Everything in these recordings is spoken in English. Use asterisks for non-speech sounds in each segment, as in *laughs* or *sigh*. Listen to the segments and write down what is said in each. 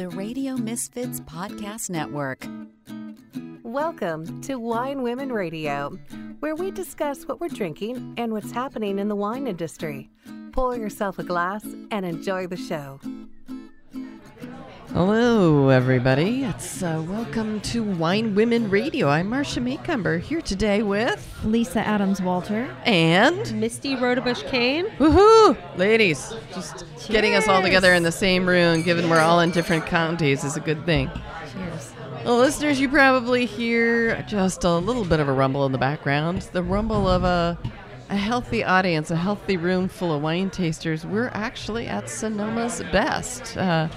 the Radio Misfits Podcast Network. Welcome to Wine Women Radio, where we discuss what we're drinking and what's happening in the wine industry. Pour yourself a glass and enjoy the show. Hello, everybody. It's uh, welcome to Wine Women Radio. I'm Marcia Macomber here today with Lisa Adams Walter. and Misty Rotabush Kane. woohoo, ladies. Just getting us all together in the same room, given we're all in different counties, is a good thing. Cheers. Well, listeners, you probably hear just a little bit of a rumble in the background. The rumble of a a healthy audience, a healthy room full of wine tasters. We're actually at Sonoma's Best, uh,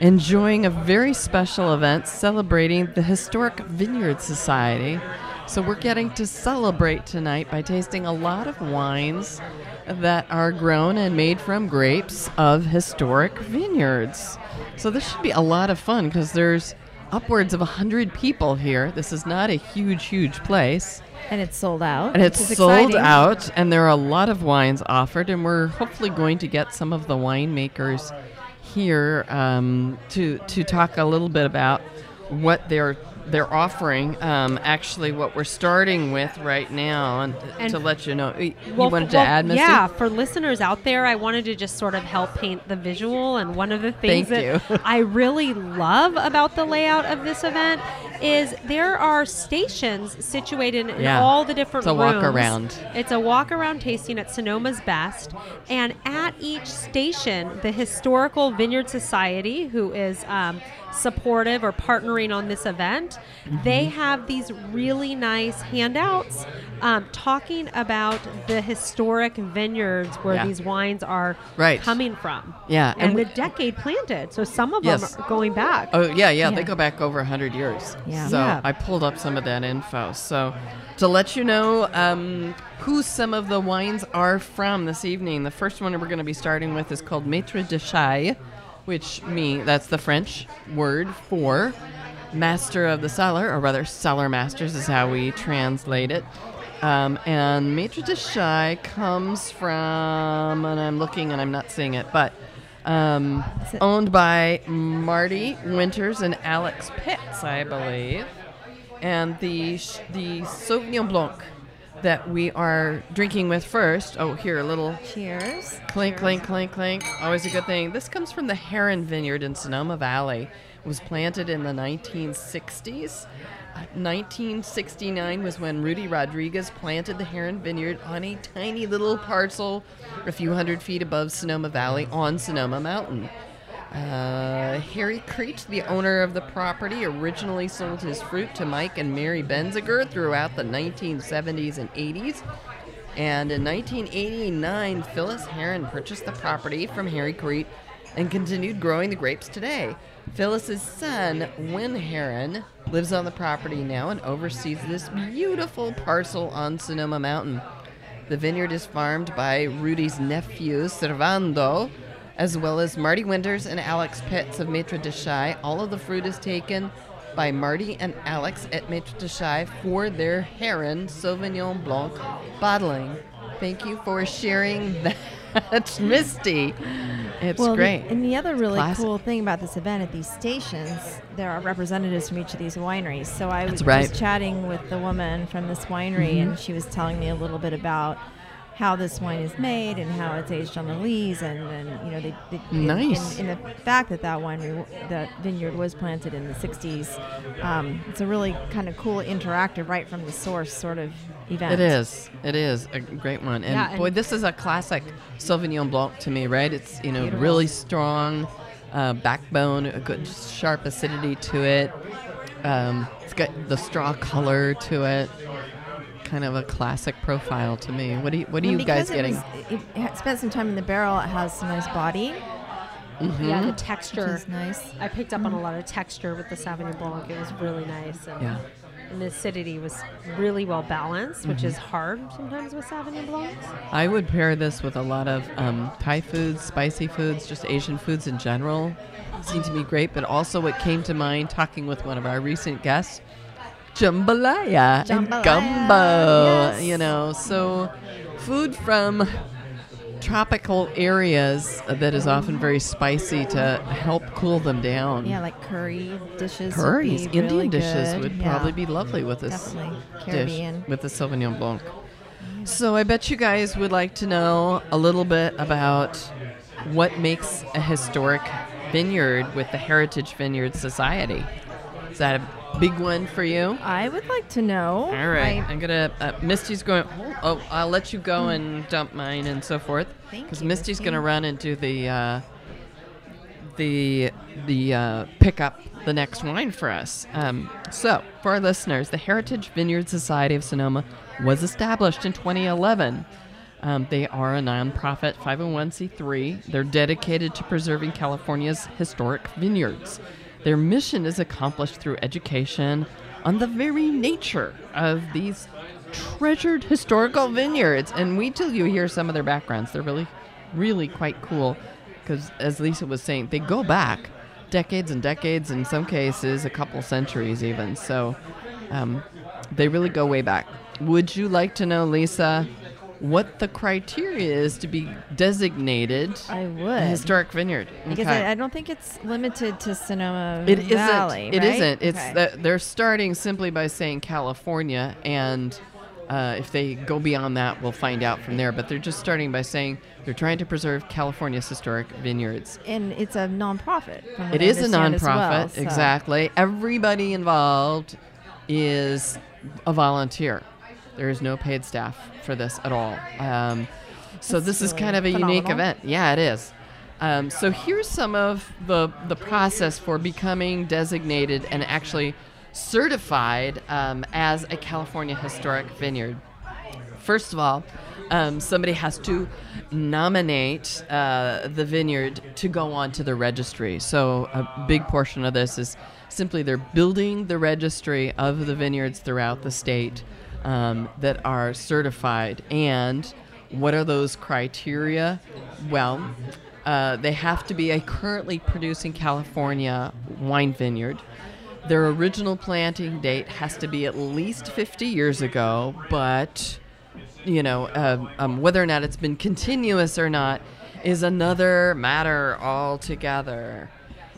enjoying a very special event celebrating the Historic Vineyard Society. So we're getting to celebrate tonight by tasting a lot of wines that are grown and made from grapes of historic vineyards. So this should be a lot of fun because there's upwards of 100 people here. This is not a huge, huge place. And it's sold out. And it's sold exciting. out, and there are a lot of wines offered, and we're hopefully going to get some of the winemakers here um, to to talk a little bit about what they're they're offering. Um, actually, what we're starting with right now, and, And- to let you know, you Well, wanted to well, add, Misty? Yeah, for listeners out there, I wanted to just sort of help paint the visual. And one of the things Thank that *laughs* I really love about the layout of this event is there are stations situated in Yeah. all the different It's a walk rooms. around. It's a walk around tasting at Sonoma's Best. And at each station, the Historical Vineyard Society, who is um, supportive or partnering on this event, Mm-hmm. they have these really nice handouts um, talking about the historic vineyards where Yeah. these wines are Right. coming from. Yeah, and And, we- the decade planted. So some of Yes. them are going back. Oh yeah, yeah, they go back over hundred years. Yeah. So Yeah. I pulled up some of that info. So to let you know um, who some of the wines are from this evening, the first one we're going to be starting with is called Maître de Chai, which me that's the French word for master of the cellar, or rather cellar masters is how we translate it. Um, and Maître de Chai comes from, and I'm looking and I'm not seeing it, but um, it- owned by Marty Winters and Alex Pitts, I believe. And the the Sauvignon Blanc that we are drinking with first. Oh, here a little Cheers. clink, clink, clink, clink. Always a good thing. This comes from the Heron Vineyard in Sonoma Valley. It was planted in the 1960s. Uh, 1969 was when Rudy Rodriguez planted the Heron Vineyard on a tiny little parcel a few hundred feet above Sonoma Valley on Sonoma Mountain. Uh, Harry Creech, the owner of the property, originally sold his fruit to Mike and Mary Benziger throughout the 1970s and 80s. And in 1989, Phyllis Heron purchased the property from Harry Creech and continued growing the grapes today. Phyllis's son, Win Heron, lives on the property now and oversees this beautiful parcel on Sonoma Mountain. The vineyard is farmed by Rudy's nephew, Servando, as well as Marty Winters and Alex Pitts of Maitre de Chai. All of the fruit is taken by Marty and Alex at Maitre de Chai for their Heron Sauvignon Blanc bottling. Thank you for sharing *laughs* that, Misty. It's well, the- great. and the other really cool thing about this event at these stations, there are representatives from each of these wineries. So I was, right. was chatting with the woman from this winery, Mm-hmm. and she was telling me a little bit about how this wine is made and how it's aged on the lees, and, and you know, they, they in- Nice. In the fact that that winery, that vineyard was planted in the '60s, um, it's a really kind of cool, interactive, right from the source sort of event. It is. It is a great one. And, Yeah, and- boy, this is a classic Sauvignon Blanc to me, right? It's, you know, Beautiful. really strong uh, backbone, a good sharp acidity to it. Um, it's got the straw color to it. Kind of a classic profile to me. What do you, what are And you guys it getting? was- it, it spent some time in the barrel. It has some nice body, Mm-hmm. Yeah, the texture. is nice. I picked up on a lot of texture with the Sauvignon Blanc. It was really nice. And, Yeah. and the acidity was really well balanced, which Mm-hmm. is hard sometimes with Sauvignon Blancs. I would pair this with a lot of um, Thai foods, spicy foods, just Asian foods in general. Seem to be great, but also what came to mind talking with one of our recent guests, jambalaya, and gumbo. yes. You know, so food from tropical areas that is often very spicy to help cool them down. Yeah, like curry dishes. Curries, Indian really dishes good. would Yeah. probably be lovely with this dish Caribbean. with the Sauvignon Blanc. So I bet you guys would like to know a little bit about what makes a historic vineyard with the Heritage Vineyard Society. Is that a big one for you? I would like to know. All right, I- I'm gonna. Uh, Misty's going. Oh, I'll let you go and dump mine and so forth. Thank Because Misty's gonna run and do the uh, the the uh, pick up the next wine for us. Um, so, for our listeners, the Heritage Vineyard Society of Sonoma was established in 2011. Um, they are a nonprofit 501c3. They're dedicated to preserving California's historic vineyards. Their mission is accomplished through education on the very nature of these treasured historical vineyards. And wait till you hear some of their backgrounds. They're really, really quite cool because, as Lisa was saying, they go back decades and decades, in some cases, a couple centuries even. So um, they really go way back. Would you like to know, Lisa, what the criteria is to be designated I a would. historic vineyard? Because Okay. I, I don't think it's limited to Sonoma It isn't. Valley. It right? not It's Okay. they're starting simply by saying California, and uh, if they go beyond that, we'll find out from there. But they're just starting by saying they're trying to preserve California's historic vineyards. and it's a nonprofit. It I is a nonprofit, well, so- exactly. Everybody involved is a volunteer. There is no paid staff for this at all. Um, so That's this is kind of a unique event. Yeah, it is. Um, so here's some of the the process for becoming designated and actually certified um, as a California historic vineyard. First of all, um, somebody has to nominate uh, the vineyard to go on to the registry. So a big portion of this is simply they're building the registry of the vineyards throughout the state um, that are certified. And what are those criteria? Well, uh, they have to be a currently producing California wine vineyard. Their original planting date has to be at least 50 years ago, but you know, um, um, whether or not it's been continuous or not is another matter altogether.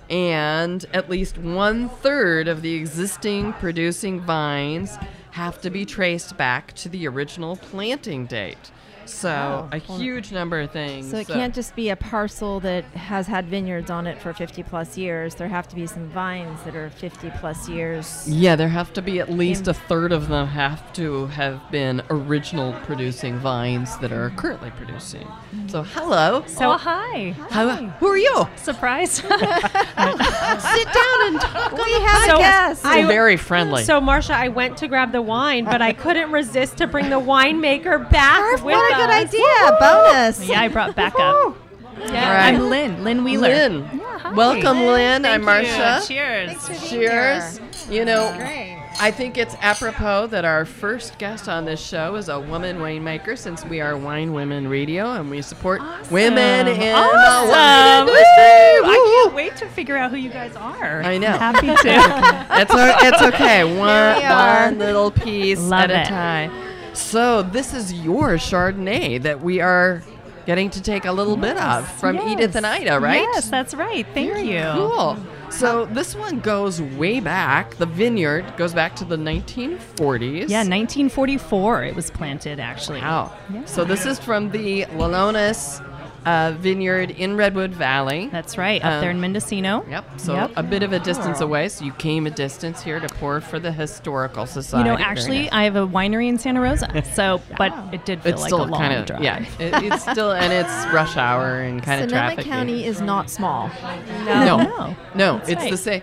And at least one third of the existing producing vines have to be traced back to the original planting date. So, Wow. a huge number of things. So it can't just be a parcel that has had vineyards on it for 50 plus years. There have to be some vines that are 50 plus years. Yeah, there have to be at least a third of them have to have been original producing vines that are currently producing. So, mm-hmm. hello. So hi. How, who are you? Surprise. *laughs* *laughs* Sit down and talk. We have So a guest. I- very friendly. So, Marcia, I went to grab the wine, but I couldn't resist to bring the winemaker back with a good us. idea. Bonus. yeah, I brought backup. Yeah, Right. I'm Lynn. Lynn Wheeler. Lynn. hi. Welcome, Lynn. I'm Thank you. Marcia. Cheers. Cheers. You know, I think it's apropos that our first guest on this show is a woman winemaker since we are Wine Women Radio and we support women in the Awesome. wine industry. I can't wait to figure out who you guys are. I know. Happy to. *laughs* it's, o- it's okay. One, one little piece Love at a time. So this is your Chardonnay that we are getting to take a little bit of from Yes. Edith and Ida, right? Yes, that's right. Thank Very you. Cool. So uh, this one goes way back. The vineyard goes back to the 1940s. Yeah, 1944 it was planted actually. Wow. Yeah. So this is from the Lolonis uh, Vineyard in Redwood Valley. That's right, up Um, there in Mendocino. Yep. So Yep. a bit of a distance away. So you came a distance here to pour for the historical society. You know, actually, nice. I have a winery in Santa Rosa. *laughs* So, but it did feel it's like still a long kind of drive. yeah. It, it's still and it's rush hour and kind of traffic. Sonoma traffic. County is not small. No, No. no, That's it's the same.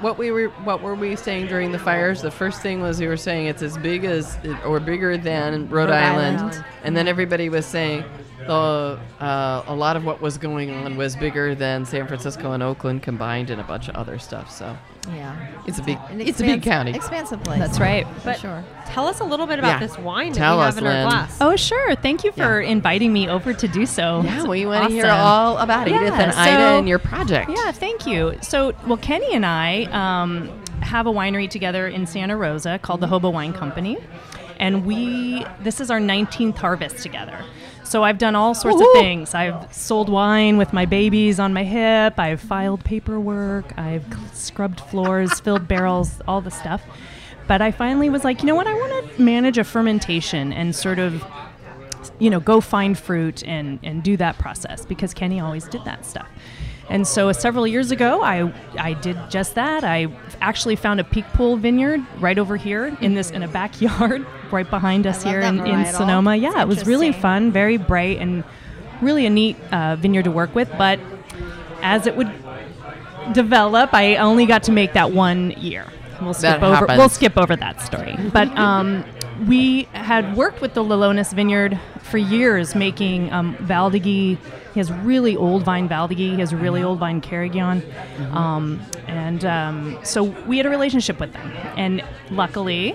What we were, what were we saying during the fires? The first thing was we were saying it's as big as or bigger than Rhode, Rhode Island. Island. and then everybody was saying the uh, a lot of what was going on was bigger than San Francisco and Oakland combined and a bunch of other stuff. So Yeah. it's a big, An it's a big expans- county. Expansive place. That's right. For But sure. tell us a little bit about Yeah. this wine Tell that we us, have in our glass. Oh, sure. Thank you for inviting me over to do so. yeah, It's we want to hear all about Edith Yeah, and Ida and your project. Yeah, thank you. So, well, Kenny and I um, have a winery together in Santa Rosa called the Hobo Wine Company. And we, this is our 19th harvest together. So I've done all sorts of things. I've sold wine with my babies on my hip. I've filed paperwork. I've scrubbed floors, *laughs* filled barrels, all the stuff. But I finally was like, you know what? I want to manage a fermentation and sort of you know, go find fruit and, and do that process because Kenny always did that stuff. And so several years ago, I, I did just that. I actually found a Picpoul vineyard right over here in this in a backyard *laughs* right behind us love here in, in. Sonoma. Yeah, It's it was really fun, very bright, and really a neat uh, vineyard to work with. But as it would develop, I only got to make that one year. We'll skip That over. happens. We'll skip over that story. But um, we had worked with the Lolonis Vineyard for years, making um, Valdiguié. He has really old vine Valdiguié. He has really old vine Carignan, um, and um, so we had a relationship with them. And luckily,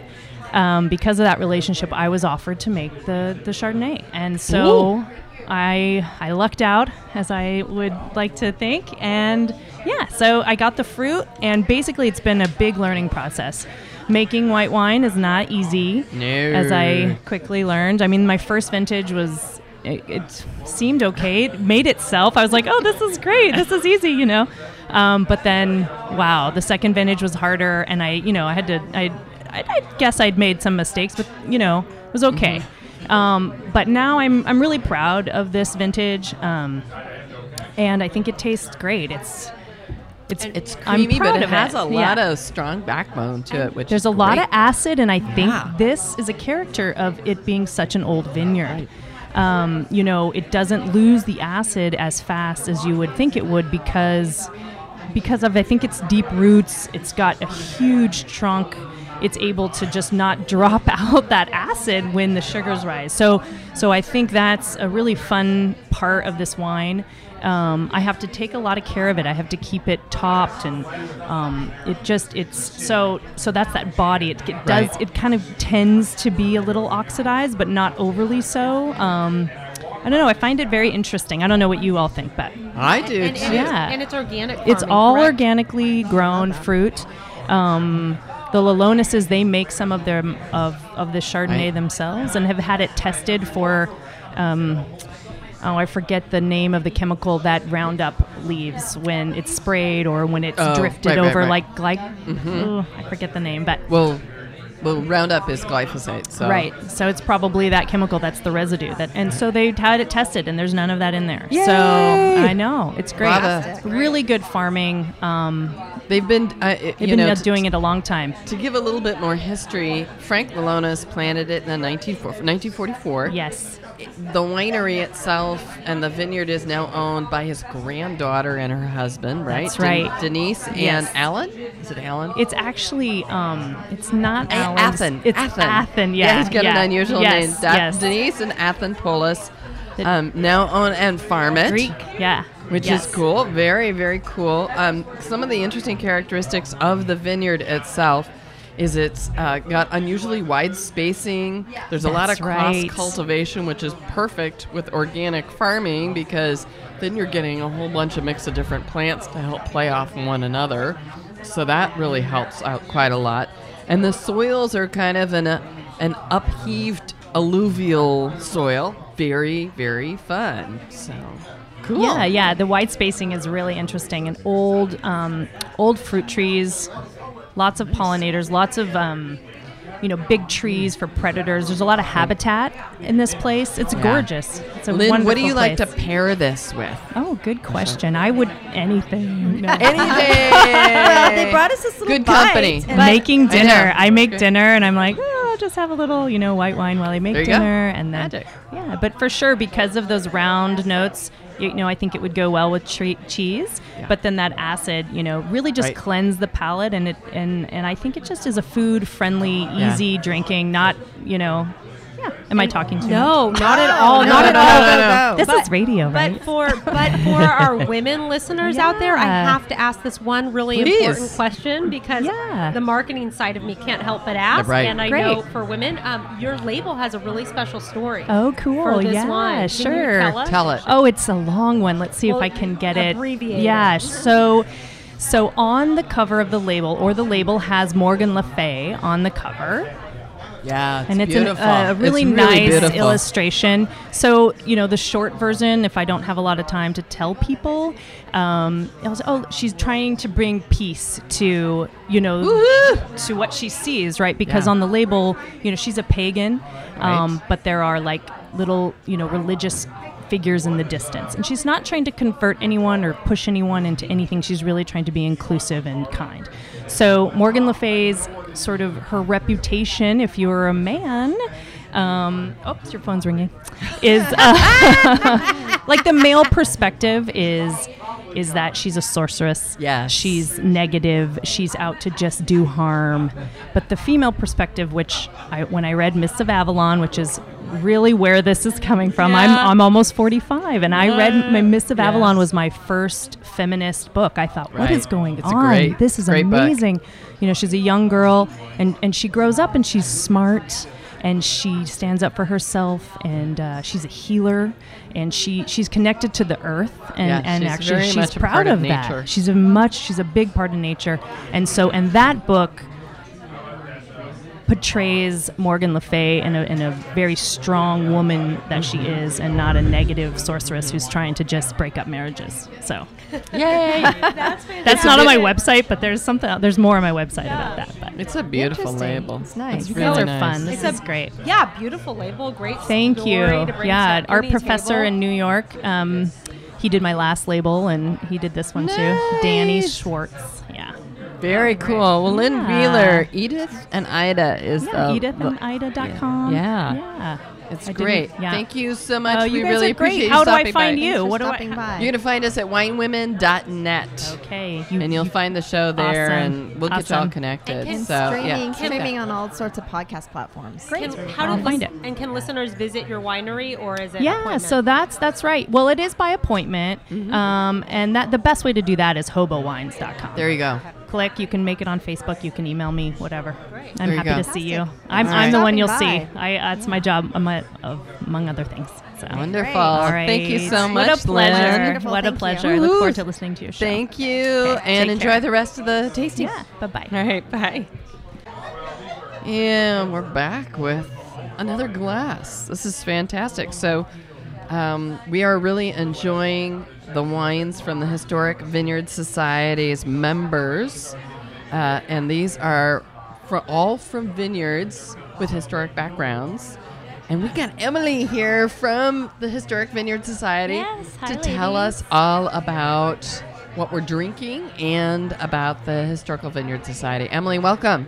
um, because of that relationship, I was offered to make the the Chardonnay, and so. I I lucked out, as I would like to think, and yeah, so I got the fruit, and basically it's been a big learning process. Making white wine is not easy, No. as I quickly learned. I mean, my first vintage was it, it seemed okay. It made itself. I was like, oh, this is great. This is easy, you know. Um, but then, wow, the second vintage was harder, and I, you know, I had to. I, I, I guess I'd made some mistakes, but you know, it was okay. Um, but now I'm I'm really proud of this vintage, um, and I think it tastes great. It's it's It's creamy, but it has it. a lot Yeah. of strong backbone to it, which There's a lot of acid, and I think Yeah. this is a character of it being such an old vineyard. Um, you know, it doesn't lose the acid as fast as you would think it would because because of I think its deep roots. It's got a huge trunk. It's able to just not *laughs* drop out that acid when the sugars rise. So so I think that's a really fun part of this wine. Um, I have to take a lot of care of it. I have to keep it topped, and um, it just it's so so. That's that body. It, it does Right. it kind of tends to be a little oxidized, but not overly so. Um, I don't know. I find it very interesting. I don't know what you all think, but I do And, too. and, Yeah. it's, and it's organic. it's all correct? organically grown fruit. Um, the Laloneses they make some of their of of the Chardonnay Right. themselves and have had it tested for. Um, Oh, I forget the name of the chemical that Roundup leaves when it's sprayed or when it's Oh, drifted right, right, over, right. Mm-hmm. like like. oh, I forget the name, but Well, well, Roundup is glyphosate, so Right. So it's probably that chemical that's the residue that and so they had it tested and there's none of that in there. So I know. It's great. It's really good farming. Um, They've been, uh, they've been know, uh, doing it a long time. To give a little bit more history, Frank Malonas planted it in the 19, 1944. Yes. The winery itself and the vineyard is now owned by his granddaughter and her husband, right? That's right. Denise and Alan. Is it Alan? It's actually um, it's not A- Alan's. Athen. It's Athen. Athen. Yeah. he's got yeah. an unusual yes, name. Da- yes. Denise and Athen Polis um, now own and farm it. Greek. Yeah. which Yes. is cool. Very, very cool. Um, some of the interesting characteristics of the vineyard itself is it's uh, got unusually wide spacing. There's a lot of That's cross right. cultivation, which is perfect with organic farming because then you're getting a whole bunch of mix of different plants to help play off one another. So that really helps out quite a lot. And the soils are kind of an, uh, an upheaved alluvial soil. Very, very fun. So cool. Yeah, yeah. The wide spacing is really interesting, and old, um, old fruit trees, lots of pollinators, lots of, um, you know, big trees for predators. There's a lot of habitat in this place. It's Yeah. gorgeous. It's a Lynn, what do you like to pair this with? Oh, good question. I would anything. *laughs* No. well, they brought us this little Good company. making dinner. I, make Okay. dinner, and I'm like, oh, I'll just have a little, you know, white wine while I make you go. dinner, and then Magic. yeah. But for sure, because of those round notes, you know, I think it would go well with tre- cheese. Yeah. But then that acid, you know, really just Right. cleanse the palate, and it and and I think it just is a food friendly, Yeah. easy drinking, not you know. Yeah. Am I talking too much? No, not at all. not at all. This But- is radio, right? But for but for *laughs* our women listeners out there, I have to ask this one really Please. important question because Yeah. the marketing side of me can't help but ask. Right. And I Great. know for women, um, your label has a really special story. oh, cool. For this yeah, wine. Can you sure. tell us? Tell it. Oh, it's a long one. Let's see Well, if I can get it. abbreviate Yeah. So, so on the cover of the label, or the label has Morgan Le Fay on the cover. Yeah, it's and it's an- beautiful. a really It's nice beautiful. illustration. So you know the short version. If I don't have a lot of time to tell people, um, I was oh she's trying to bring peace to you know to what she sees right because Yeah. on the label you know she's a pagan, um, Right. but there are like little you know religious figures in the distance and she's not trying to convert anyone or push anyone into anything she's really trying to be inclusive and kind so morgan le fay's sort of her reputation if you're a man um, oops your phone's ringing is uh, *laughs* like the male perspective is is that she's a sorceress. Yes. she's negative. She's out to just do harm. But the female perspective which I, when i read mists of avalon which is really where this is coming from. I'm, I'm almost 45 and i read my mists of avalon Yes. was my first feminist book. I thought what Right. is going It's on? great- this is great book. amazing. You know she's a young girl and, and she grows up and she's smart and she stands up for herself and uh, she's a healer and she she's connected to the earth and, Yeah, and she's actually she's proud part of that. she's a much she's a big part of nature. And so and that book portrays Morgan Le Fay in a, in a very strong woman that she is and not a negative sorceress who's trying to just break up marriages so *laughs* Yay! That's that's not on my website but there's something there's more on my website about that but it's a beautiful Interesting. label. It's nice. you really guys are nice. fun this It's is a- great Yeah, beautiful label, great. Thank story you. to bring Yeah, to our professor table. in New York, um, he did my last label, and he did this one too. Danny Schwartz. Yeah. Very cool. Well, Lynn Yeah. Wheeler, Edith and Ida is Yeah. the Edith and Ida.com. Yeah. Yeah. It's I great. yeah. Thank you so much. Oh, we you guys really are great. appreciate How you do I find by. you? What do I? By. You're gonna find us at winewomen.net. Okay. You, And you'll you- find the show there, Awesome. and we'll get you all connected. And so streaming, yeah, streaming on all sorts of podcast platforms. Can, Great. how I'll do find it. And can listeners visit your winery or is it? yeah, so that's that's right. Well, it is by appointment, Mm-hmm. um, and that the best way to do that is hobowines.com. there you go. Click. You can make it on Facebook. You can email me. Whatever. I'm There happy go. to see you. I'm, All I'm the one you'll Stopping see. I that's my job, among, among other things. So. Wonderful. All right. Thank you so much, What much, a pleasure. Lynn. Wonderful. What a Thank you. pleasure. I look forward to listening to your show. Thank you, Okay, and take enjoy care. the rest of the tasting. Yeah. Bye bye. All right, bye. And we're back with another glass. This is fantastic. So, um, we are really enjoying the wines from the Historic Vineyard Society's members, uh, and these are fro- all from vineyards with historic backgrounds. And we got Emily here from the Historic Vineyard Society Yes, hi, to tell ladies. us all about what we're drinking and about the Historical Vineyard Society. Emily, welcome.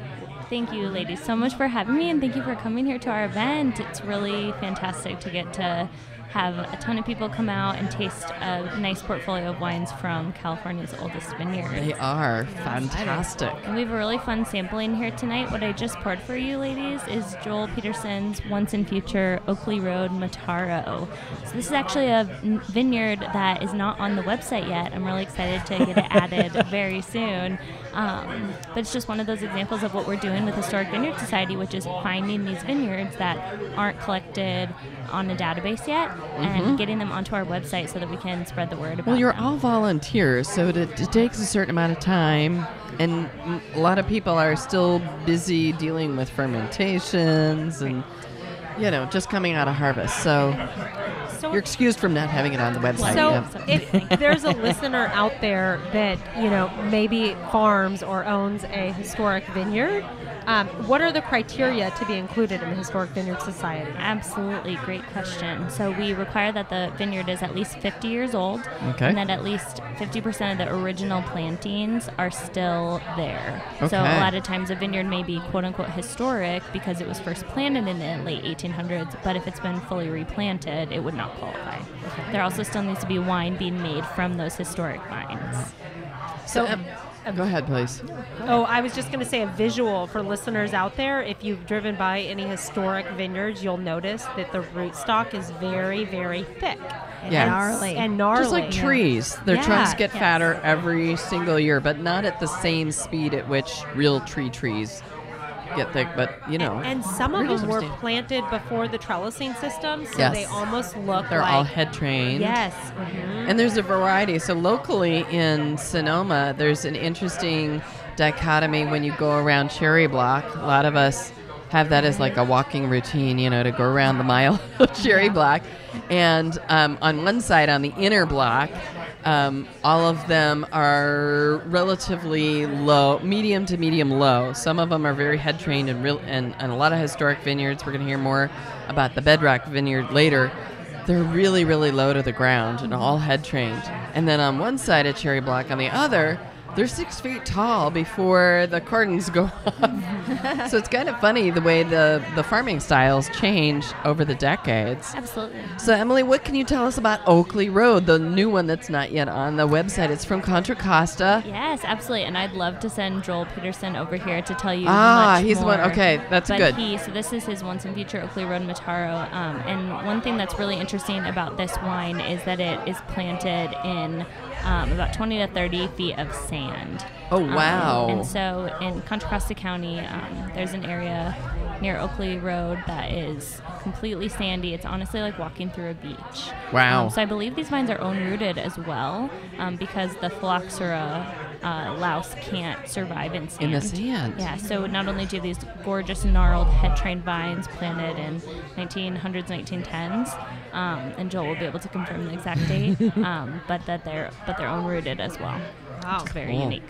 Thank you, ladies, so much for having me, and thank you for coming here to our event. It's really fantastic to get to have a ton of people come out and taste a nice portfolio of wines from California's oldest vineyard. They are fantastic. And we have a really fun sampling here tonight. What I just poured for you, ladies, is Joel Peterson's Once and Future Oakley Road Mataro. So this is actually a vineyard that is not on the website yet. I'm really excited to get it added *laughs* very soon. Um, but it's just one of those examples of what we're doing with Historic Vineyard Society, which is finding these vineyards that aren't collected on a database yet and mm-hmm. getting them onto our website so that we can spread the word about Well, you're them. all volunteers, so it, it takes a certain amount of time, and a lot of people are still busy dealing with fermentations and, you know, just coming out of harvest. So So you're excused from not having it on the website. So yeah. if there's a listener out there that you know maybe farms or owns a historic vineyard, um, what are the criteria to be included in the Historic Vineyard Society? Absolutely, great question. So we require that the vineyard is at least 50 years old, Okay. and that at least 50% of the original plantings are still there. So a lot of times a vineyard may be quote unquote historic because it was first planted in the late 1800s, but if it's been fully replanted, it would not qualify. There also still needs to be wine being made from those historic vines. so um, go ahead, please. Oh, I was just going to say a visual for listeners out there. If you've driven by any historic vineyards, you'll notice that the rootstock is very, very thick. Yeah. Gnarly. And gnarly. Just like trees, their Yeah. trunks get Yes. fatter every single year, but not at the same speed at which real tree trees get thick. But you know, And some of them were planted before the trellising system, so Yes. they almost look they're like all head trained. Yes. mhm. And there's a variety. So locally in Sonoma, there's an interesting dichotomy when you go around Cherry Block. A lot of us have that as like a walking routine, you know, to go around the mile *laughs* of cherry block. And um, on one side, on the inner block, um, all of them are relatively low, medium to medium low. Some of them are very head trained and real, and, and a lot of historic vineyards. We're going to hear more about the Bedrock Vineyard later. They're really, really low to the ground and all head trained. And then on one side of cherry block, on the other, they're six feet tall before the cordons go *laughs* off. *laughs* so it's kind of funny the way the, the farming styles change over the decades. Absolutely. So, Emily, what can you tell us about Oakley Road, the new one that's not yet on the website? It's from Contra Costa. Yes, absolutely. And I'd love to send Joel Peterson over here to tell you. Ah, he's the one- okay, that's but good. He, so this is his once in future Oakley Road Mataro. Um, and one thing that's really interesting about this wine is that it is planted in um, about 20 to 30 feet of sand. Oh, Um, wow. and so in Contra Costa County, um, there's an area near Oakley Road that is completely sandy. It's honestly like walking through a beach. Wow. Um, so I believe these vines are own rooted as well um, because the phylloxera uh, louse can't survive in sand. In the sand. Yeah, so not only do these gorgeous gnarled head trained vines planted in 1900s, 1910s, um, and Joel will be able to confirm the exact date, *laughs* um, but that they're but they're own rooted as well. Wow, very Cool. unique.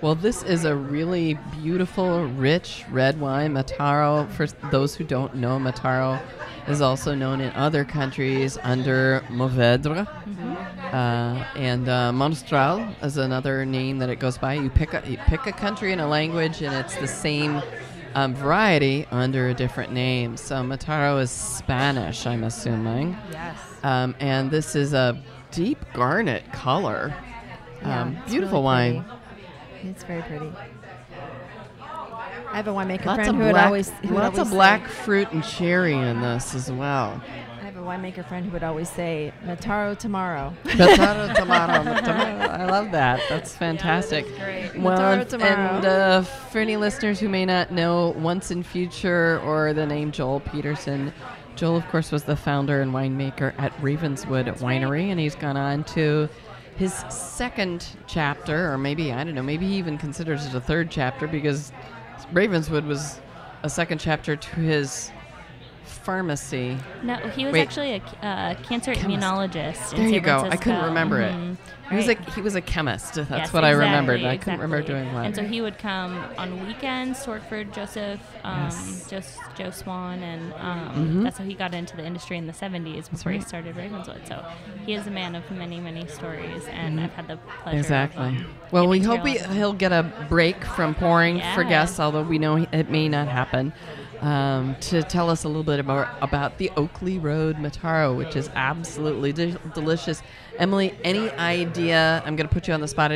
Well, this is a really beautiful, rich red wine. Mataro, for those who don't know, Mataro is also known in other countries under Mourvedre. Uh, and uh, Monastrell is another name that it goes by. You pick a, you pick a country and a language, and it's the same um, variety under a different name. So Mataro is Spanish, I'm assuming. Yes. Um, and this is a deep garnet color. Yeah, um, it's beautiful really wine. pretty. It's very pretty. I have a winemaker Lots friend who would always who would lots of black Say, fruit and cherry in this as well. I have a winemaker friend who would always say "Mataro tomorrow." *laughs* Tomato, tomato. I love that. *laughs* That's fantastic. Well, Mataro and- tomorrow. and uh, for any listeners who may not know Once in Future or the name Joel Peterson, Joel, of course, was the founder and winemaker at Ravenswood Winery, and he's gone on to his second chapter, or maybe I don't know, maybe he even considers it a third chapter because Ravenswood was a second chapter to his pharmacy. No, he was Wait. actually a uh, cancer Chemist. immunologist. in There you go. I couldn't remember Mhm. it. He was Right. like he was a chemist. That's Yes, what I remembered. exactly, I couldn't remember doing what. And so he would come on weekends to work for Joseph, um, Yes. Joe, Joe Swan, and um, Mhm. that's how he got into the industry in the 70s before he started Ravenswood. So he is a man of many, many stories, and I've had the pleasure. Mm-hmm. Exactly. Um, well, we hope he, hear all of them. he'll get a break from pouring for guests, although we know it may not happen. Um, to tell us a little bit more about the Oakley Road Mataro, which is absolutely de- delicious. Emily, any idea? I'm going to put you on the spot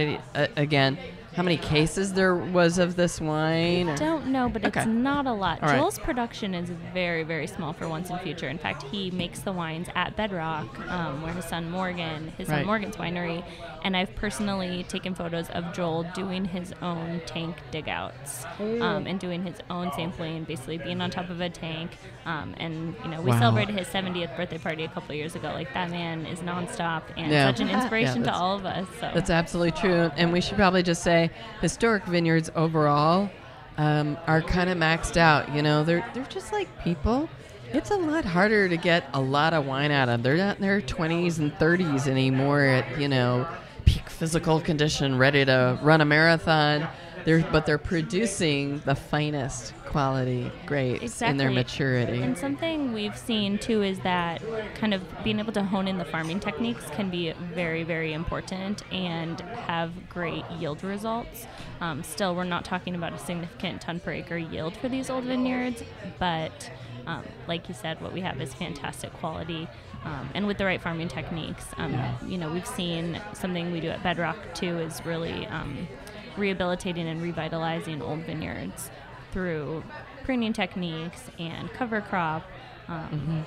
again. How many cases there was of this wine? or- Don't know, but Okay. it's not a lot. All right. Joel's production is very, very small for Once in Future. In fact, he makes the wines at Bedrock, um, where his son Morgan, his Right. son Morgan's winery, and I've personally taken photos of Joel doing his own tank digouts um, and doing his own sampling, basically being on top of a tank. Um, and you know, we Wow. celebrated his 70th birthday party a couple of years ago. Like that man is nonstop and Yeah. such an *laughs* Yeah, inspiration to all of us. So That's absolutely true. And we should probably just say historic vineyards overall um, are kind of maxed out. You know, they're, they're just like people. It's a lot harder to get a lot of wine out of. Them. They're not in their 20s and 30s anymore at, you know, peak physical condition, ready to run a marathon. They're, but they're producing the finest quality grapes in their maturity. And something we've seen too is that kind of being able to hone in the farming techniques can be very, very important and have great yield results. Um, still, we're not talking about a significant ton per acre yield for these old vineyards, but um, like you said, what we have is fantastic quality. Um, and with the right farming techniques, um, you know, we've seen something we do at Bedrock too is really um, rehabilitating and revitalizing old vineyards through pruning techniques and cover crop, um,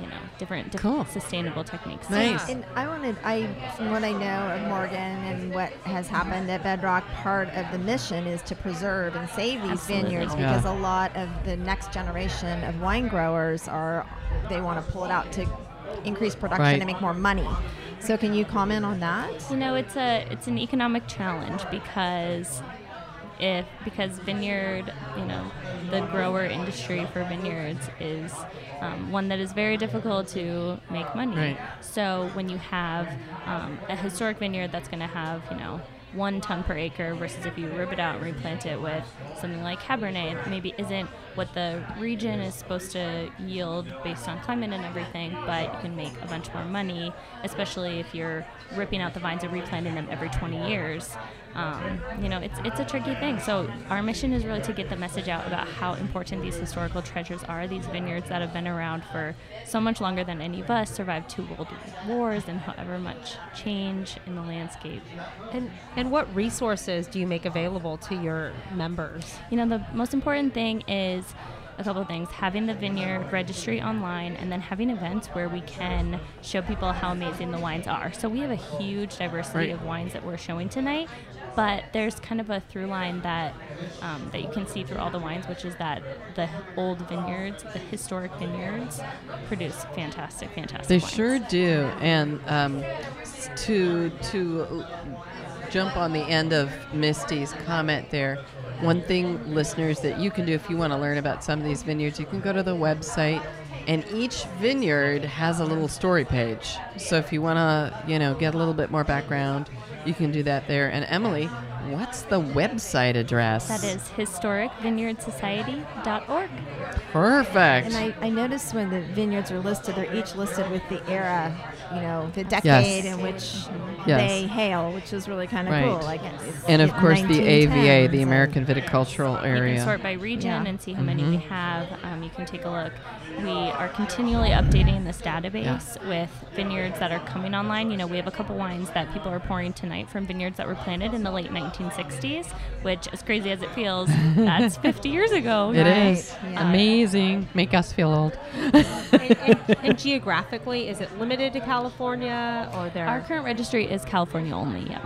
you know, different, different Mm-hmm. Cool. sustainable techniques. Nice. And I wanted, I, from what I know of Morgan and what has happened at Bedrock, part of the mission is to preserve and save these Absolutely. vineyards Yeah. because a lot of the next generation of wine growers are, they want to pull it out to increase production Right. and make more money. So can you comment on that? You know, it's a it's an economic challenge because if because vineyard, you know, the grower industry for vineyards is um, one that is very difficult to make money. Right. So when you have um, a historic vineyard that's going to have, you know, one ton per acre versus if you rip it out and replant it with something like Cabernet, maybe isn't what the region is supposed to yield based on climate and everything, but you can make a bunch more money, especially if you're ripping out the vines and replanting them every 20 years. Um, you know, it's it's a tricky thing. So our mission is really to get the message out about how important these historical treasures are. These vineyards that have been around for so much longer than any of us, survived two world wars and however much change in the landscape. And and what resources do you make available to your members? You know, the most important thing is a couple of things having the vineyard registry online and then having events where we can show people how amazing the wines are. So we have a huge diversity Right. of wines that we're showing tonight, but there's kind of a through line that um, that you can see through all the wines, which is that the old vineyards, the historic vineyards, produce fantastic, fantastic. They wines. sure do. And um, to to jump on the end of Misty's comment there, one thing, listeners, that you can do if you want to learn about some of these vineyards, you can go to the website. And each vineyard has a little story page. So if you want to, you know, get a little bit more background, you can do that there. And Emily, what's the website address? That is historicvineyardsociety.org. perfect. And I, I noticed when the vineyards are listed, they're each listed with the era, you know, the decade in which Yes. they hail, which is really kind of Right. cool. Like it's and of course, the AVA, the American Viticultural Area. You can sort by region Yeah. and see how many we have. Um, you can take a look. We are continually updating this database with vineyards that are coming online. You know, we have a couple wines that people are pouring tonight from vineyards that were planted in the late 1960s, which, as crazy as it feels, that's *laughs* 50 years ago. It Right, is yeah. amazing. Make us feel old. and, and, *laughs* and geographically, is it limited to California or there? Our current registry is California only. Yeah.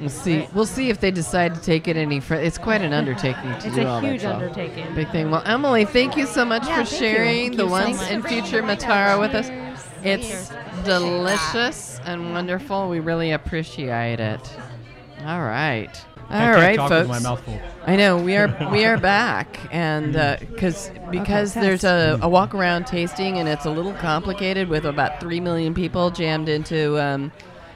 We'll see. We'll see if they decide to take it any further. It's quite an undertaking to it's do a all that It's a huge undertaking. Big thing. Well, Emily, thank you so much Yeah, for thank you. sharing the you so once much. and future Mataro with us. Cheers. It's delicious and wonderful. We really appreciate it. All right. I All can't right, talk folks. with my mouth full. I know we are we are *laughs* back, and because because there's a, a walk around tasting, and it's a little complicated with about three million people jammed into um,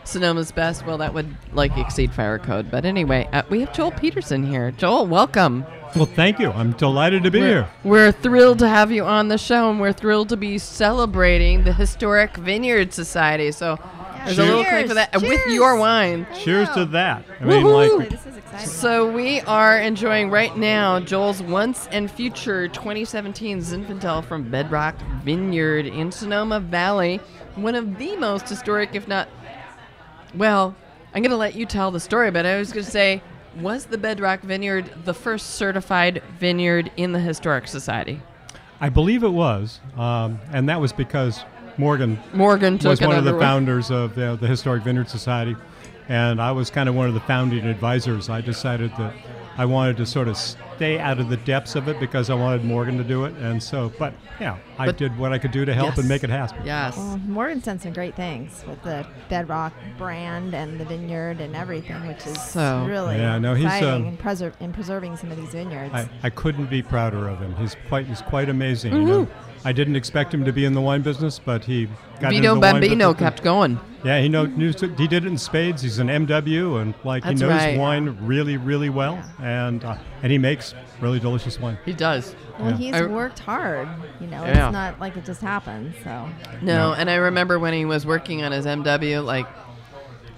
Sonoma's Best. Well, that would like exceed fire code. But anyway, uh, we have Joel Peterson here. Joel, welcome. Well, thank you. I'm delighted to be We're, here. we're thrilled to have you on the show, and we're thrilled to be celebrating the Historic Vineyard Society. So there's a little claim for that uh, with your wine. Cheers to that. I mean, Woohoo! like, This is exciting. So we are enjoying right now Joel's once and future 2017 Zinfandel from Bedrock Vineyard in Sonoma Valley, one of the most historic, if not. Well, I'm going to let you tell the story, but I was going to say, was the Bedrock Vineyard the first certified vineyard in the Historic Society? I believe it was, um, and that was because Morgan Morgan took was one of the under- founders of the, the Historic Vineyard Society, and I was kind of one of the founding advisors. I decided that I wanted to sort of stay out of the depths of it because I wanted Morgan to do it, and so, but yeah, I But- did what I could do to help Yes. and make it happen. Yes. Well, Morgan's done some great things with the Bedrock brand and the vineyard and everything, which is So- really Yeah, no, he's, exciting um, and, preser- and preserving some of these vineyards. I, I couldn't be prouder of him. He's quite he's quite amazing. You know? I didn't expect him to be in the wine business, but he got into Vito the wine Bambino business. kept going. Yeah, he know knew, he did it in spades. He's an MW, and like That's he knows right. wine really, really well, and uh, and he makes really delicious wine. He does. well, yeah. he's I- worked hard. You know, Yeah. it's not like it just happened. So No, No. and I remember when he was working on his MW like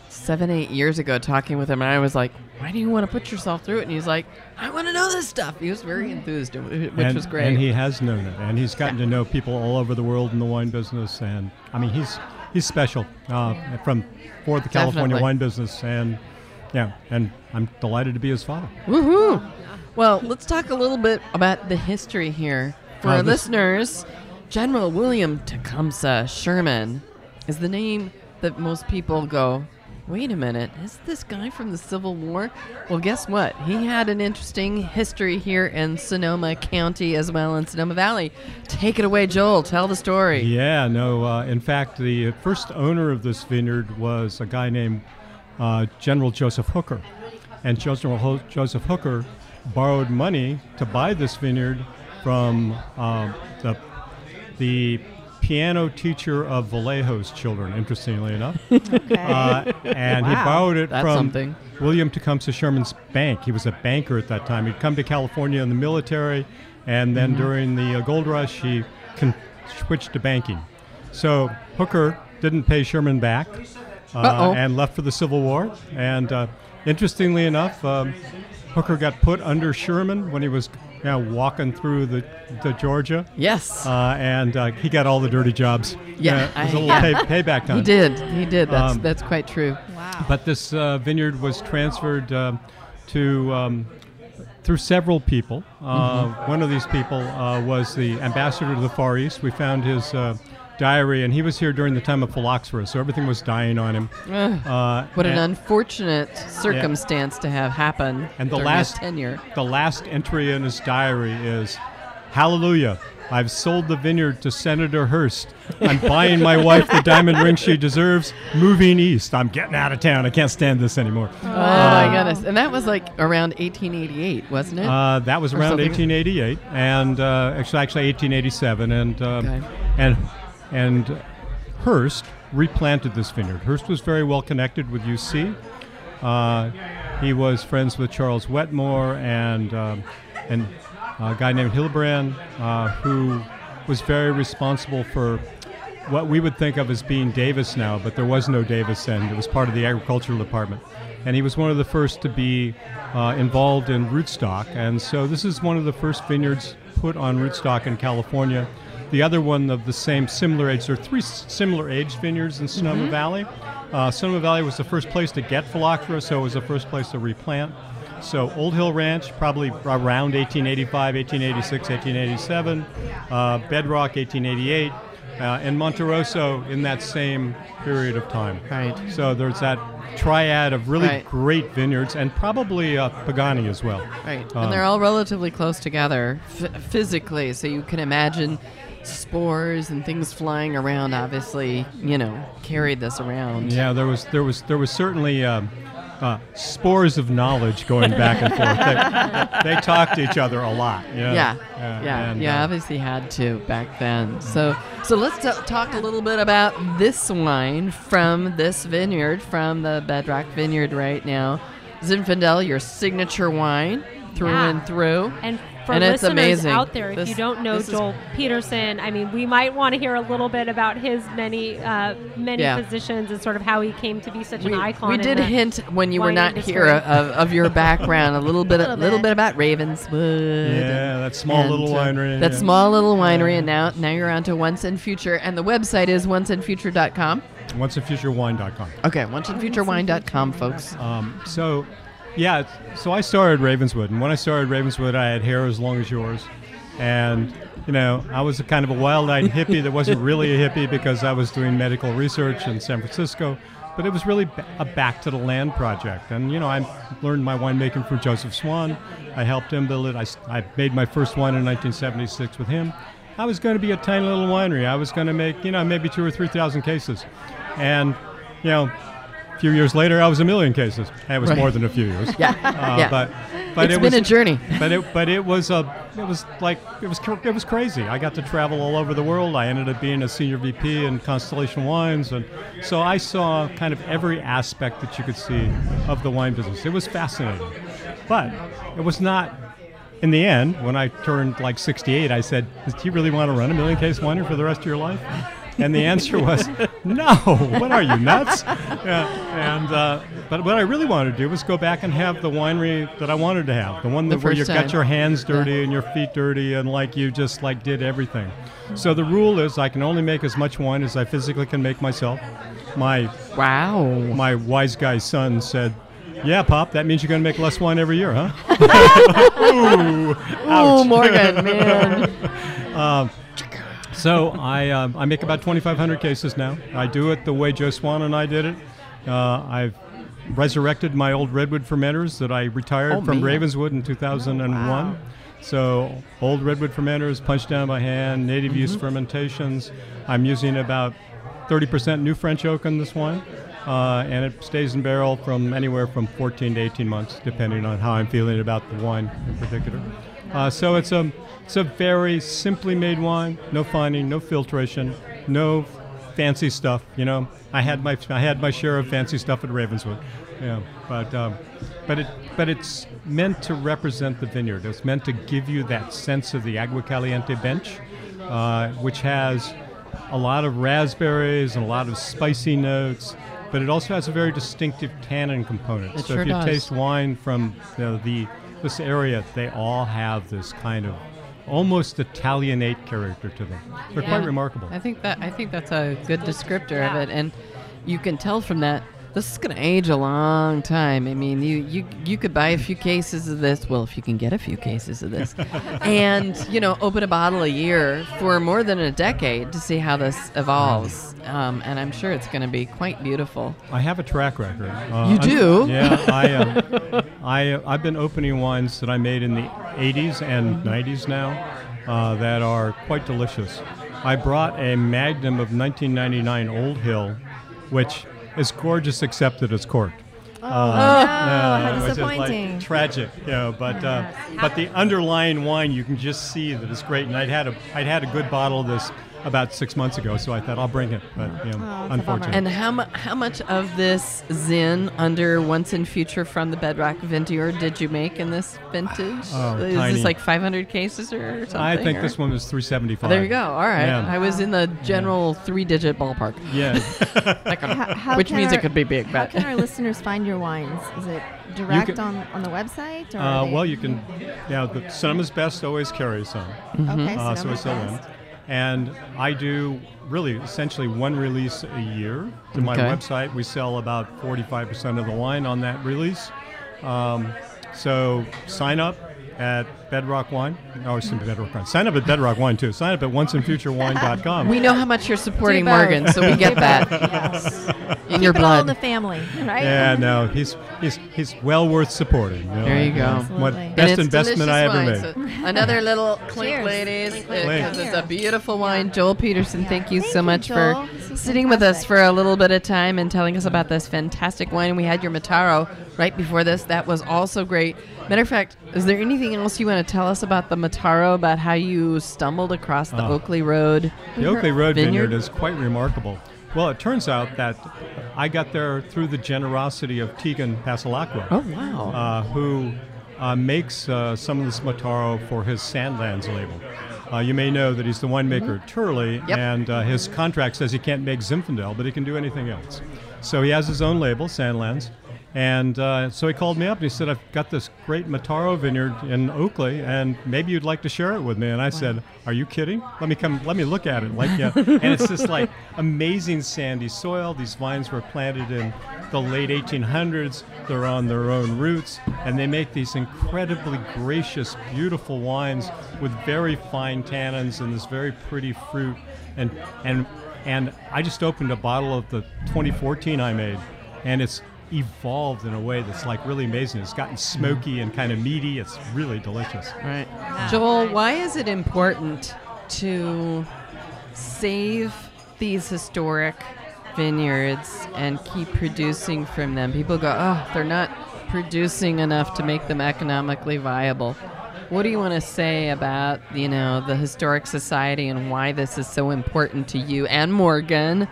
seven, eight years ago, talking with him, and I was like, "Why do you want to put yourself through it?" And he's like, "I want to know this stuff." He was very enthused, which and, was great. And he has known it, and he's gotten to know people all over the world in the wine business. And I mean, he's he's special uh, from for the California Definitely. wine business, and yeah, and I'm delighted to be his father. Woohoo! Well, let's talk a little bit about the history here for Uh, our listeners. General William Tecumseh Sherman is the name that most people go. Wait a minute, is this guy from the Civil War? Well, guess what? He had an interesting history here in Sonoma County as well in Sonoma Valley. Take it away, Joel. Tell the story. Yeah, no. Uh, in fact, the first owner of this vineyard was a guy named uh, General Joseph Hooker, and General Ho- Joseph Hooker borrowed money to buy this vineyard from um, the the piano teacher of Vallejo's children. Interestingly enough, *laughs* uh, and he borrowed it That's from something. William Tecumseh Sherman's bank. He was a banker at that time. He'd come to California in the military, and then Mm-hmm. during the uh, gold rush, he con- switched to banking. So Hooker didn't pay Sherman back uh, and left for the Civil War. And uh, interestingly enough, um, Hooker got put under Sherman when he was you know, walking through the, the Georgia. Yes. Uh, and uh, he got all the dirty jobs. Yeah, Uh, it was a I- little yeah. pay, *laughs* payback time. he did. He did. That's Um, that's quite true. Wow. But this uh, vineyard was transferred um to um, through several people. Uh, Mm-hmm. One of these people uh, was the ambassador to the Far East. We found his uh, diary, and he was here during the time of phylloxera, so everything was dying on him. Ugh, Uh, what an unfortunate circumstance to have happen And the last- his tenure. the last entry in his diary is, "Hallelujah." I've sold the vineyard to Senator Hearst. I'm buying my wife the diamond ring she deserves. Moving east. I'm getting out of town. I can't stand this anymore. Oh my goodness! And that was like around 1888, wasn't it? Uh, that was around 1888, and uh, actually, actually 1887, and um, Okay. and and Hearst replanted this vineyard. Hearst was very well connected with UC. Uh, he was friends with Charles Wetmore and um, and a guy named Hildebrand, uh, who was very responsible for what we would think of as being Davis now, but there was no Davis then. It was part of the agricultural department. And he was one of the first to be uh, involved in rootstock. And so this is one of the first vineyards put on rootstock in California. The other one of the same similar age, there are three similar age vineyards in Sonoma Valley. Uh, Sonoma Valley was the first place to get phylloxera, so it was the first place to replant. So Old Hill Ranch, probably around 1885, 1886, 1887. Uh, Bedrock, 1888. Uh, and Monte Rosso in that same period of time. Right. So there's that triad of really Right. great vineyards and probably uh, Pagani as well. Right. Um, and they're all relatively close together f- physically, so you can imagine spores and things flying around. Obviously, you know, carried this around. Yeah, there was there was there was certainly um, uh, spores of knowledge going back and forth. They, *laughs* they talked to each other a lot. Yeah, Yeah, Yeah, yeah, and, yeah. uh, Obviously, had to back then. So, so let's t- talk a little bit about this wine from this vineyard, from the Bedrock Vineyard, right now. Zinfandel, your signature wine through Yeah. and through. And for And it's listeners amazing. out there, if This- you don't know this is- Joel Peterson, I mean, we might want to hear a little bit about his many, uh, many Yeah. positions and sort of how he came to be such We, an icon. we did hint when you were not industry. here of, of your background a little *laughs* bit, a Little little bit. bit about Ravenswood. Yeah, and- that small and, little uh, winery. That yeah. small little winery, and now now you're on to Once and Future, and the website is onceandfuture.com. OnceandFutureWine.com. Okay, onceandfuturewine.com, folks. Um, so, yeah, so I started Ravenswood, and when I started Ravenswood, I had hair as long as yours, and you know, I was a kind of a wild-eyed *laughs* hippie that wasn't really a hippie because I was doing medical research in San Francisco, but it was really a back to the land project, and you know, I learned my winemaking from Joseph Swan. I helped him build it. I, I made my first wine in 1976 with him. I was going to be a tiny little winery. I was going to make, you know, maybe two or three thousand cases, and you know. A few years later, I was a million cases. It was Right. more than a few years. *laughs* Yeah, Uh, yeah. But, but It's it been was, a journey. But it, but it was a, it was like it was, it was crazy. I got to travel all over the world. I ended up being a senior VP in Constellation Wines, and so I saw kind of every aspect that you could see of the wine business. It was fascinating, but it was not. In the end, when I turned like 68, I said, "Do you really want to run a million case winery for the rest of your life?" And the answer was, "No. What are you nuts?" Yeah, and uh, but what I really wanted to do was go back and have the winery that I wanted to have, the one The where you first got your hands dirty and your feet dirty, and like you just like did everything. So the rule is, I can only make as much wine as I physically can make myself. My Wow. my wise guy son said. Yeah, Pop. That means you're going to make less wine every year, huh? *laughs* *laughs* Ooh, Oh, ouch. Morgan, man. *laughs* Um, so I, um, I make about 2,500 cases now. I do it the way Joe Swan and I did it. Uh, I've resurrected my old redwood fermenters that I retired Oh, from man. Ravenswood in 2001. So old redwood fermenters, punched down by hand, native Mm-hmm. use fermentations. I'm using about 30% new French oak in this wine. uh, and it stays in barrel from anywhere from 14 to 18 months, depending on how I'm feeling about the wine in particular. Uh, so it's a it's a very simply made wine, no fining, no filtration, no fancy stuff. You know, I had my I had my share of fancy stuff at Ravenswood, yeah, but um, but it but it's meant to represent the vineyard. It's meant to give you that sense of the Agua Caliente bench, uh, which has a lot of raspberries and a lot of spicy notes, but it also has a very distinctive tannin component. It so sure if you does. taste wine from you know, the this area, they all have this kind of almost Italianate character to them. They're quite remarkable. I think that I think that's a good descriptor of it, and you can tell from that this is going to age a long time. I mean, you you you could buy a few cases of this. Well, if you can get a few cases of this, *laughs* and you know, open a bottle a year for more than a decade to see how this evolves. Um, and I'm sure it's going to be quite beautiful. I have a track record. Uh, You I'm- do? Yeah, I, uh, *laughs* I, uh, I've been opening wines that I made in the 80s and 90s now uh, that are quite delicious. I brought a Magnum of 1999 Old Hill, which is gorgeous except that it's corked. Oh, Uh, how which is, disappointing. Like tragic, you know. But uh, but the underlying wine, you can just see that it's great. And I'd had a I'd had a good bottle of this about six months ago, so I thought I'll bring it. But you know, Oh, it's a bummer. unfortunately. And how much how much of this Zin under Once and Future from the Bedrock Vineyard did you make in this vintage? Oh, Is tiny. this like 500 cases or something? I think or- this one was 375. Oh, there you go. All right. Yeah. I was in the general three-digit ballpark, Yeah. *laughs* How- how which means our- it could be big. How But can our *laughs* listeners find your wines? Is it direct can- on, on the website? Or uh, they- well, you can. Yeah, the Sonoma's Best always carries some. Okay, Uh, so Sonoma's it's still in. Best. And I do really essentially one release a year to my Okay. website. We sell about 45% of the wine on that release. Um, so sign up at Bedrock Wine. Oh, it's in Bedrock Wine. Sign up at Bedrock Wine too. Sign up at onceandfuturewine.com. we know how much you're supporting Morgan, so we get *laughs* that Yes. in your Keep it all in the family, right? Yeah, no, he's he's he's well worth supporting. know. There you go. What Absolutely. best it's investment I ever delicious made. so *laughs* another little clink, Cheers. ladies, Clink, clink, because it's a beautiful wine. Joel Peterson, thank you Thank so you, much Joel. for This is sitting with us for a little bit of time and telling us about this fantastic wine. We had your Mataro right before this. That was also great. Matter of fact, is there anything else you want to tell us about the Mataro, about how you stumbled across the Oh. Oakley Road? The Oakley Road Vineyard? Vineyard is quite remarkable. Well, it turns out that I got there through the generosity of Tegan Passalacqua, Oh, wow. uh, who uh, makes uh, some of this Mataro for his Sandlands label. Uh, you may know that he's the winemaker at Turley, Yep. and uh, his contract says he can't make Zinfandel, but he can do anything else. So he has his own label, Sandlands. And uh, so he called me up and he said, I've got this great Mataro vineyard in Oakley, and maybe you'd like to share it with me. And I said, Are you kidding? Let me come, let me look at it. Like, yeah. *laughs* and it's this like amazing sandy soil. These vines were planted in the late 1800s. They're on their own roots, and they make these incredibly gracious, beautiful wines with very fine tannins and this very pretty fruit. And and and I just opened a bottle of the 2014 I made, and it's evolved in a way that's like really amazing. It's gotten smoky and kind of meaty. It's really delicious. Right. Joel, why is it important to save these historic vineyards and keep producing from them? People go, oh, they're not producing enough to make them economically viable. What do you want to say about, you know, the historic society and why this is so important to you and Morgan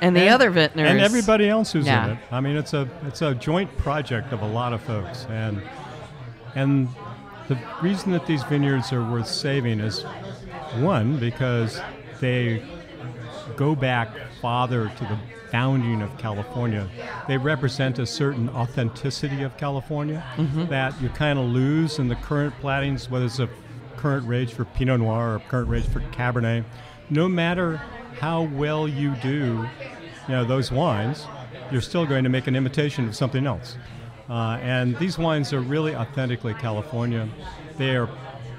and the And- other vintners? and everybody else who's Yeah. in it. I mean, it's a it's a joint project of a lot of folks, and and the reason that these vineyards are worth saving is one because they go back farther to the founding of California. They represent a certain authenticity of California mm-hmm. that you kind of lose in the current plattings, whether it's a current rage for Pinot Noir or current rage for Cabernet. No matter how well you do, you know, those wines, you're still going to make an imitation of something else. Uh, and these wines are really authentically California. They are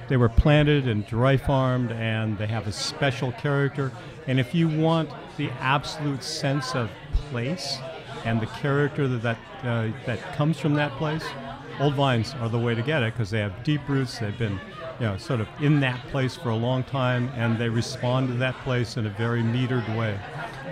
they were planted and dry farmed, and they have a special character. And if you want the absolute sense of place and the character that that, uh, that comes from that place, old vines are the way to get it because they have deep roots. They've been, you know, sort of in that place for a long time, and they respond to that place in a very metered way.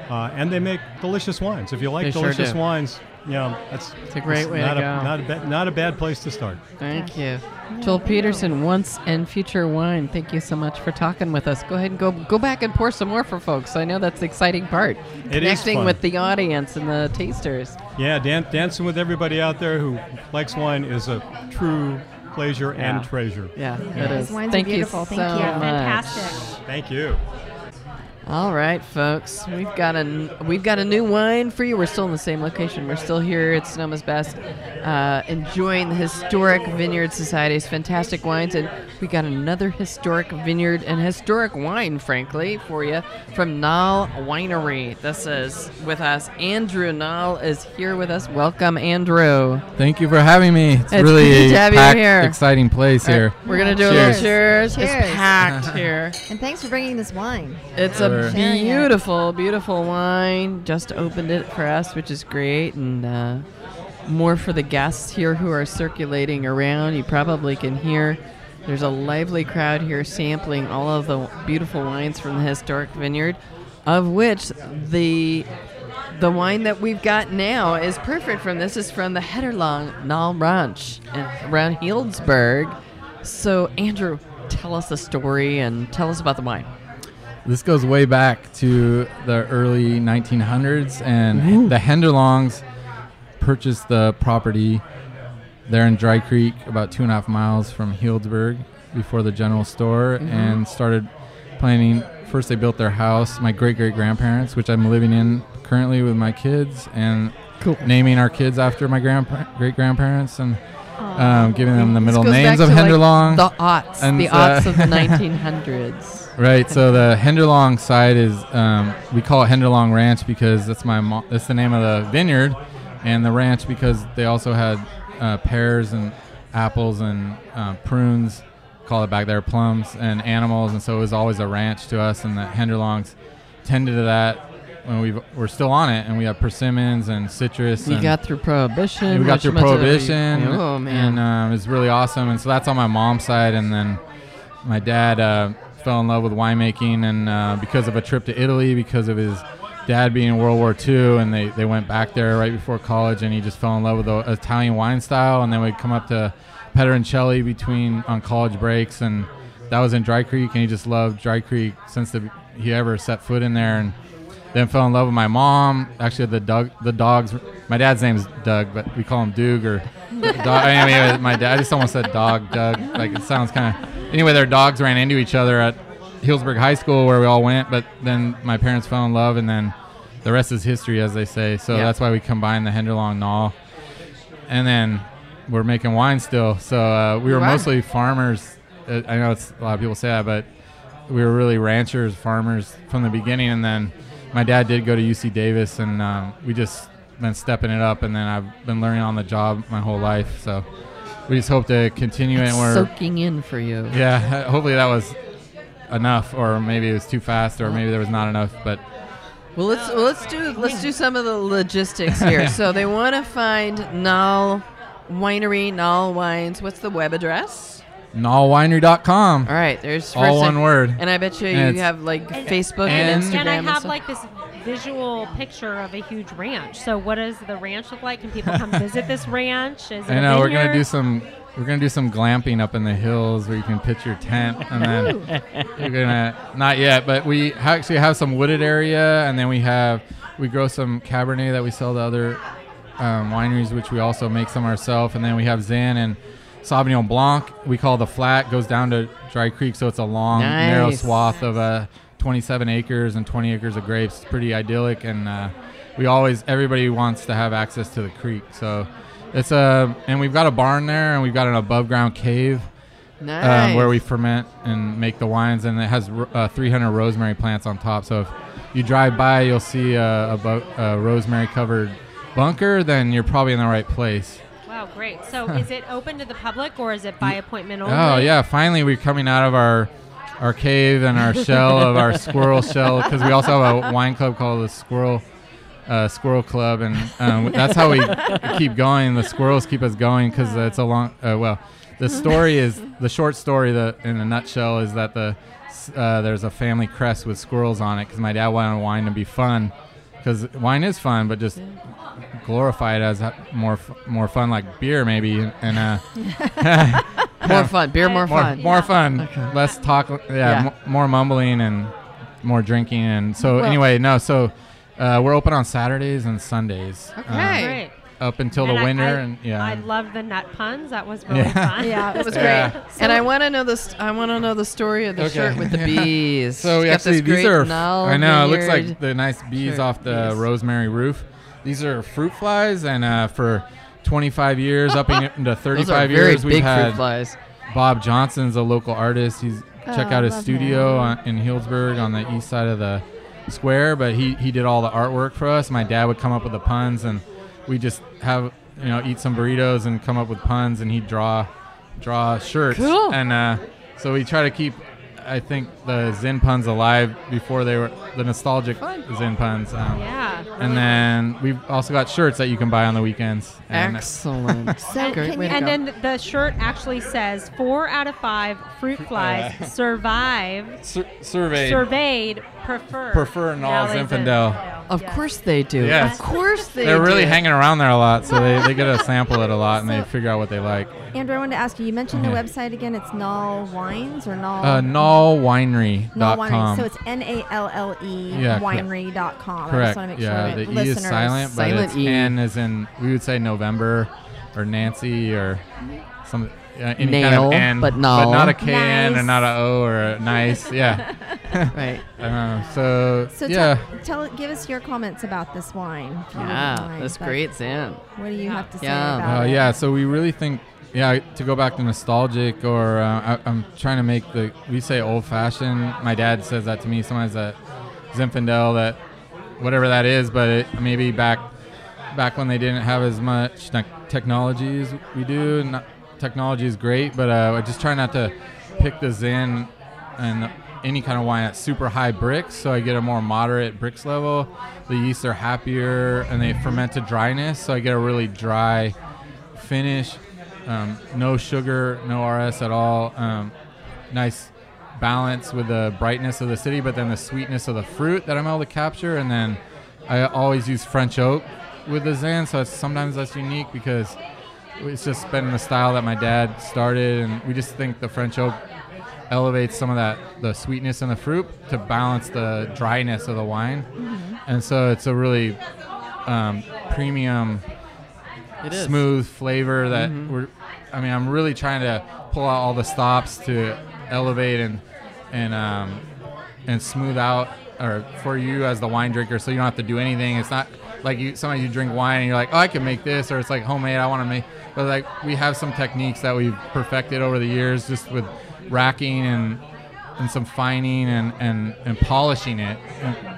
uh, and they make delicious wines. If you like They delicious do. wines, you know that's It's a great way to not a, go. Not a ba- not a bad place to start. Thank you. Joel Peterson, Once and Future Wine. Thank you so much for talking with us. Go ahead and go go back and pour some more for folks. I know that's the exciting part. It Connecting with the audience and the tasters. Yeah, dan- dancing with everybody out there who likes wine is a true pleasure Yeah. and treasure. Yeah, Yeah. it is. These wines are Thank beautiful. you Thank so you. much. Fantastic. Thank you. All right, folks, we've got a n- we've got a new wine for you. We're still in the same location. We're still here at Sonoma's Best, uh, enjoying the historic Vineyard Society's fantastic wines, and we got another historic vineyard and historic wine, frankly, for you from Nalle Winery. This is with us. Andrew Nalle is here with us. Welcome, Andrew. Thank you for having me. It's, It's really good to have you packed, here. exciting place All right, here. we're gonna do a Cheers. little cheers. Cheers. It's packed *laughs* here. And thanks for bringing this wine. It's a Sure. Beautiful, beautiful wine. Just opened it for us, which is great, and uh, more for the guests here who are circulating around. You probably can hear there's a lively crowd here sampling all of the beautiful wines from the historic vineyard, of which the the wine that we've got now is perfect from this is from the Henderlong Nalle Ranch around Healdsburg. So Andrew, tell us the story and tell us about the wine. This goes way back to the early 1900s, and the Henderlongs purchased the property there in Dry Creek, about two and a half miles from Healdsburg, before the general store, and started planning. First, they built their house. My great great grandparents, which I'm living in currently with my kids, and naming our kids after my grandpa- great grandparents, and um, giving them the middle names of to, like, the aughts, And, the aughts of the 1900s. Right. So the Henderlong side is um, we call it Henderlong Ranch because that's my mo- that's the name of the vineyard, and the ranch because they also had uh, pears and apples and uh, prunes, call it back there plums and animals, and so it was always a ranch to us. And the Henderlongs tended to that when we we're still on it, and we have persimmons and citrus. And got through Prohibition. we got through prohibition. Oh man. And um, it's really awesome. And so that's on my mom's side. And then my dad uh, fell in love with winemaking, and uh, because of a trip to Italy, because of his dad being in World War II, and they, they went back there right before college, and he just fell in love with the Italian wine style. And then we'd come up to Pedroncelli between on college breaks, and that was in Dry Creek, and he just loved Dry Creek since the, he ever set foot in there. And then fell in love with my mom. Actually, the dog, the dogs. My dad's name is Doug, but we call him Doug or. *laughs* Dog, I mean, my dad. I just almost said dog, Doug. Like it sounds kind of. Anyway, their dogs ran into each other at Healdsburg High School where we all went. But then my parents fell in love, and then the rest is history, as they say. So Yeah. that's why we combined the Henderlong Nalle, and then we're making wine still. So uh, we were mostly farmers. Uh, I know it's a lot of people say that, but we were really ranchers, farmers from the beginning, and then my dad did go to UC Davis, and um, we just been stepping it up, and then I've been learning on the job my whole life. So we just hope to continue it. And we're soaking in for you. yeah, hopefully that was enough, or maybe it was too fast, or maybe there was not enough. But Well, let's well, let's do let's do some of the logistics here. *laughs* so they want to find Nalle Winery, Nalle Wines. What's the web address? nallewinery.com. All right, there's All one word. And I bet you And you have like Facebook and, and- Instagram. And I have stuff. like this visual picture of a huge ranch. So what does the ranch look like? Can people come *laughs* visit this ranch? Is it I a know we're gonna do some. We're gonna do some glamping up in the hills where you can pitch your tent, and then you're gonna not yet, but we actually have some wooded area, and then we have we grow some Cabernet that we sell to other um, wineries, which we also make some ourselves, and then we have Zan and Sauvignon Blanc. We call the flat goes down to Dry Creek, so it's a long narrow Nice. swath of uh, 27 acres and 20 acres of grapes. It's pretty idyllic, and uh, we always everybody wants to have access to the creek, so. It's a, and we've got a barn there, and we've got an above ground cave nice. um, where we ferment and make the wines, and it has uh, 300 rosemary plants on top. So if you drive by, you'll see a, a, bu- a rosemary covered bunker, then you're probably in the right place. Wow, great. So is *laughs* it open to the public or is it by appointment only? Oh yeah, finally we're coming out of our our cave and our shell of our squirrel shell because we also have a wine club called the Squirrel uh, Squirrel Club, and um, that's how we keep going. The squirrels keep us going because it's a long. Uh, well, the story is the short story. The in a nutshell is that the uh, there's a family crest with squirrels on it because my dad wanted wine to be fun. because wine is fun, but just glorified as more f- more fun, like beer maybe, and uh, *laughs* More fun. Beer more more, fun. more fun, Okay. less talk. Yeah, Yeah. mo- more mumbling and more drinking, and so Well- anyway, no, so uh, we're open on Saturdays and Sundays. uh, Okay. Great. up until And the I- winter, I, and yeah, I love the nut puns. That was really Yeah. fun. *laughs* Yeah, It was Yeah. great. and I want to know this. I want to know the story of the Okay. shirt with the *laughs* bees. So It's we actually these are Nalle I know it looks like the nice bees shirt. off the Yes. rosemary roof. These are fruit flies, and uh, for 25 years, up in- into *laughs* Those 35 are very years, we've big fruit had flies. Bob Johnson's a local artist. He's check Oh, out his studio on, in Healdsburg on the east side of the square. But he he did all the artwork for us. My dad would come up with the puns, and we just have you know eat some burritos and come up with puns, and he'd draw draw shirts. Cool. And uh, so we try to keep. I think the Zen puns alive before they were the nostalgic Zen puns. Um, Yeah. And then we've also got shirts that you can buy on the weekends. And Excellent. *laughs* So Great can way you- to And then the shirt actually says four out of five fruit *laughs* flies Yeah. survive sur- surveyed surveyed prefer prefer Nalle Valley Zinfandel. of course they do. Yes. Of course they They're really hanging around there a lot, so they, they get to *laughs* sample it a lot and they figure out what they like. Andrew, I wanted to ask you. You mentioned the website again. It's Nalle Wines or Nalle. Uh, Nalle Winery. nallewinery.com. So it's N A L L E Yeah, correct. winery.com. I just Correct. want to make yeah, sure the E is silent, but Silent it's E. N as in we would say November or Nancy or some uh, any kind of N, but but not a K N Nice. and not a O or a nice. *laughs* Yeah. *laughs* Right. Uh, so, So yeah. tell, tell, give us your comments about this wine. if Yeah, mind. that's great, Zan. What do you have to say Yeah. about Uh, it? yeah, so we really think, yeah, to go back to nostalgic, or uh, I, I'm trying to make the, we say old fashioned. My dad says that to me sometimes that Zinfandel, that whatever that is, but it, maybe back back when they didn't have as much technology as we do. Not, technology is great, but uh, I just try not to pick the Zin and any kind of wine at super high Brix, so I get a more moderate Brix level. The yeasts are happier and they ferment to dryness, so I get a really dry finish. Um, no sugar, no RS at all. Um, nice balance with the brightness of the city, but then the sweetness of the fruit that I'm able to capture. And then I always use French oak with the Zan, so it's, sometimes that's unique because it's just been the style that my dad started, and we just think the French oak elevates some of that the sweetness in the fruit to balance the dryness of the wine, and so it's a really um, premium It is. smooth flavor that Mhm. we're I mean I'm really trying to pull out all the stops to elevate and and um, and smooth out or for you as the wine drinker so you don't have to do anything it's not like you sometimes you drink wine and you're like oh I can make this or it's like homemade I want to make but like we have some techniques that we've perfected over the years just with racking and and some fining and, and, and polishing it.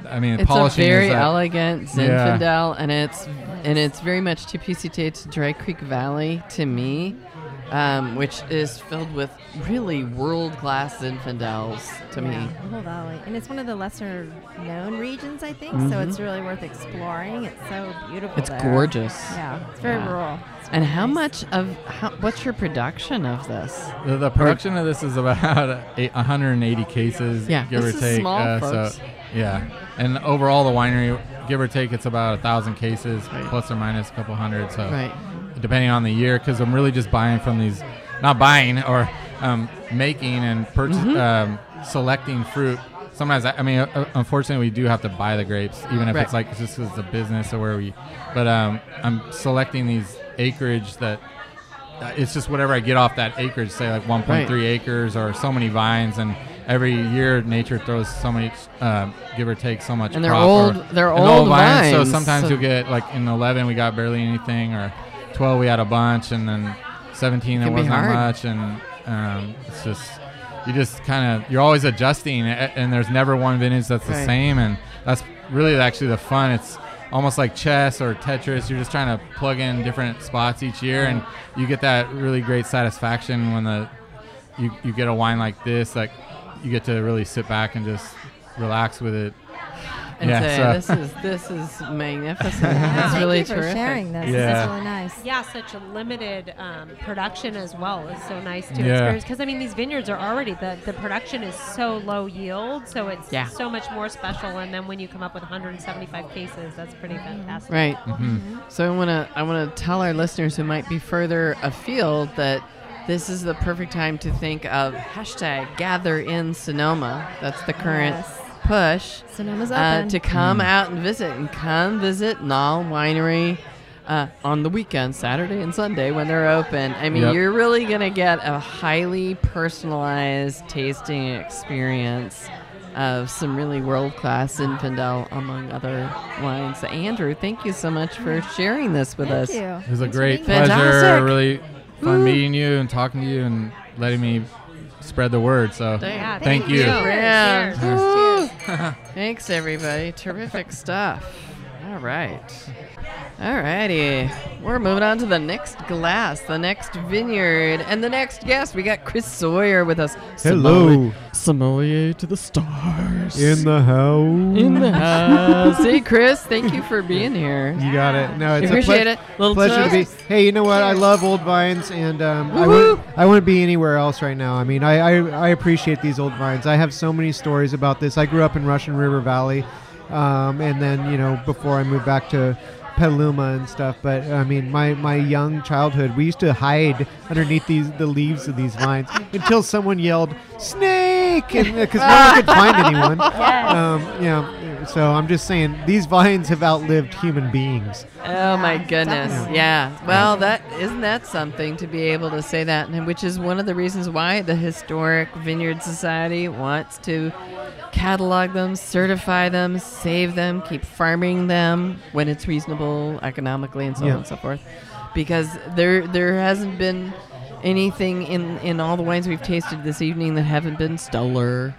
I mean, polishing. It's a very is that- elegant Yeah. Zinfandel, and it's and it's very much TPC to Dry Creek Valley to me, um, which is filled with really world class Zinfandels to Yeah, me. the whole valley, and it's one of the lesser known regions, I think. So Mhm. it's really worth exploring. It's so beautiful. It's there. gorgeous. Yeah, it's very Yeah. rural. It's And really how nice. much of how, what's your production of this? The, the production of this is about *laughs* eight, 180 cases, Yeah, give this or is take. small, uh, folks. So, yeah, and overall the winery, give or take, it's about a thousand cases, plus or minus a couple hundred. So, Right. Depending on the year, because I'm really just buying from these, not buying or um, making and purchase, Mhm. um, selecting fruit. Sometimes, I, I mean, uh, unfortunately, we do have to buy the grapes, even if Right. it's like just 'cause it's a business or where we. But um, I'm selecting these acreage that uh, it's just whatever I get off that acreage, say like 1.3 Right. acres or so many vines, and every year nature throws so many, um, give or take, so much. And they're old- or- they're and old vines. So sometimes so- you'll get like in 11 we got barely anything, or 12 we had a bunch, and then 17 there wasn't that much, and um, it's just you just kind of you're always adjusting, and there's never one vintage that's the Right. same, and that's really actually the fun. It's almost like chess or Tetris. You're just trying to plug in different spots each year, and you get that really great satisfaction when the you, you get a wine like this. Like you get to really sit back and just relax with it. And Yeah, say so- this is this is magnificent. Yeah, That's thank really you for terrific. sharing this. This Yeah. is really nice. Yeah, such a limited um, production as well is so nice to Yeah. experience. Because I mean, these vineyards are already the the production is so low yield, so it's Yeah. so much more special. And then when you come up with 175 cases, that's pretty fantastic. Right. Mm-hmm. So I want to I want to tell our listeners who might be further afield that this is the perfect time to think of hashtag Gather in Sonoma. That's the current Yes. Push Sonoma's uh, open. to come out and visit and come visit Nalle Winery. Uh, on the weekend, Saturday and Sunday, when they're open, I mean, Yep. you're really gonna get a highly personalized tasting experience of some really world-class Zinfandel, among other wines. Andrew, thank you so much for sharing this with Thank us. you. It was a Thanks for great being here. pleasure. Fantastic. Really fun Woo. meeting you and talking to you and letting me spread the word. So Yeah, thank, you. Yeah. Cheers. Cheers. *laughs* Thanks, everybody. Terrific stuff. All right. All righty. We're moving on to the next glass, the next vineyard, and the next guest. We got Chris Sawyer with us. Hello. Sommelier to the stars. In the house. In the house. *laughs* Hey, Chris, thank you for being here. You got it. No, it's Appreciate a it. Little pleasure to be. Hey, you know what? I love old vines, and um, I wouldn't. I wouldn't be anywhere else right now. I mean, I, I I appreciate these old vines. I have so many stories about this. I grew up in Russian River Valley, um, and then you know before I moved back to. Petaluma and stuff, but I mean, my, my young childhood, we used to hide underneath these the leaves of these vines until someone yelled "snake," and because no one could find anyone. *laughs* Um, you know, so I'm just saying these vines have outlived human beings. Oh my goodness. definitely. Yeah. Well, that isn't that something to be able to say that, and which is one of the reasons why the Historic Vineyard Society wants to catalog them, certify them, save them, keep farming them when it's reasonable economically and so Yeah. on and so forth. Because there there hasn't been anything in in all the wines we've tasted this evening that haven't been stellar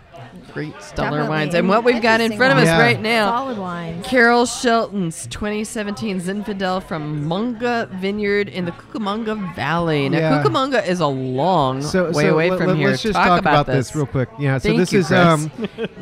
great *gasps* stellar Definitely. wines. And what we've got in front of us wines. right now Solid wines. Carol Shelton's 2017 Zinfandel from Munga Vineyard in the Cucamonga Valley. Now, Yeah. Cucamonga is a long so, way so away from let- here. Let's just talk, talk, about, this. real quick. Yeah. So Thank this you, is um,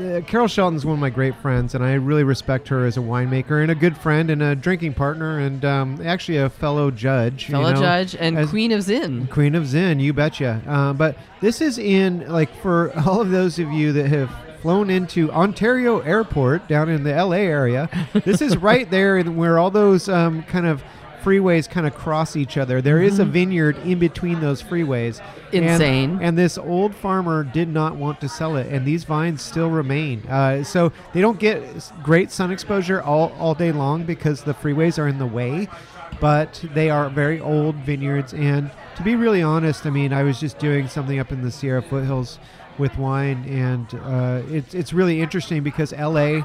uh, Carol Shelton's one of my great friends, and I really respect her as a winemaker and a good friend and a drinking partner, and um, actually a fellow judge. you Fellow know, judge and Queen of Zin. Queen of Zin, you betcha. Uh, but this is in like for all of those of you that have flown into Ontario Airport down in the LA area. This is right *laughs* there in where all those um, kind of freeways kind of cross each other. There is a vineyard in between those freeways. And- Insane. And, this old farmer did not want to sell it, and these vines still remain. Uh, so they don't get great sun exposure all, all day long because the freeways are in the way but they are very old vineyards. And to be really honest, I mean, I was just doing something up in the Sierra foothills with wine, and uh, it's it's really interesting because LA.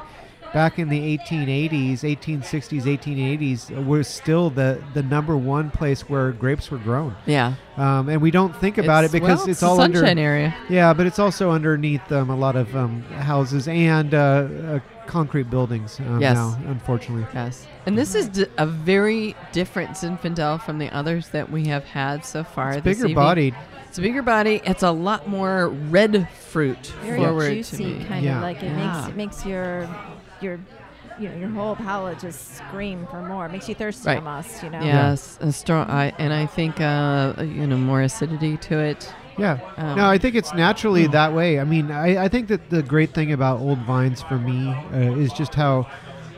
Back in the 1880s, 1860s, 1880s, was still the, the number one place where grapes were grown, Yeah. um, and we don't think about It's- it because well, it's a all under sunshine area. yeah, but it's also underneath um, a lot of um, houses and uh, uh, concrete buildings um, Yes. now, unfortunately. Yes. And this is d- a very different Zinfandel from the others that we have had so far. It's this bigger evening. bodied. It's a bigger body. It's a lot more red fruit Very forward to juicy, me. kind Yeah. of like it Yeah. makes it makes your your you know your whole palate just scream for more. It makes you thirsty Right. almost. You know. Yes, a strong. I, and I think uh, you know more acidity to it. Yeah. Um, no, I think it's naturally that way. I mean, I, I think that the great thing about old vines for me uh, is just how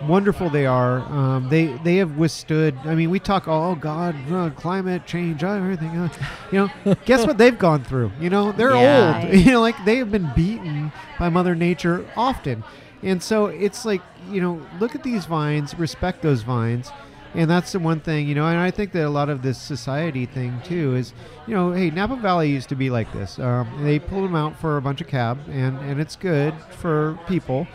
wonderful they are. Um, they they have withstood. I mean, we talk, oh God, uh, climate change, uh, everything. Uh, you know, guess what they've gone through? You know, they're Yeah. old. *laughs* You know, like they have been beaten by Mother Nature often, and so it's like you know, look at these vines, respect those vines. And that's the one thing, you know, and I think that a lot of this society thing too is, you know, hey, Napa Valley used to be like this. Um, they pulled them out for a bunch of cab, and, and it's good for people,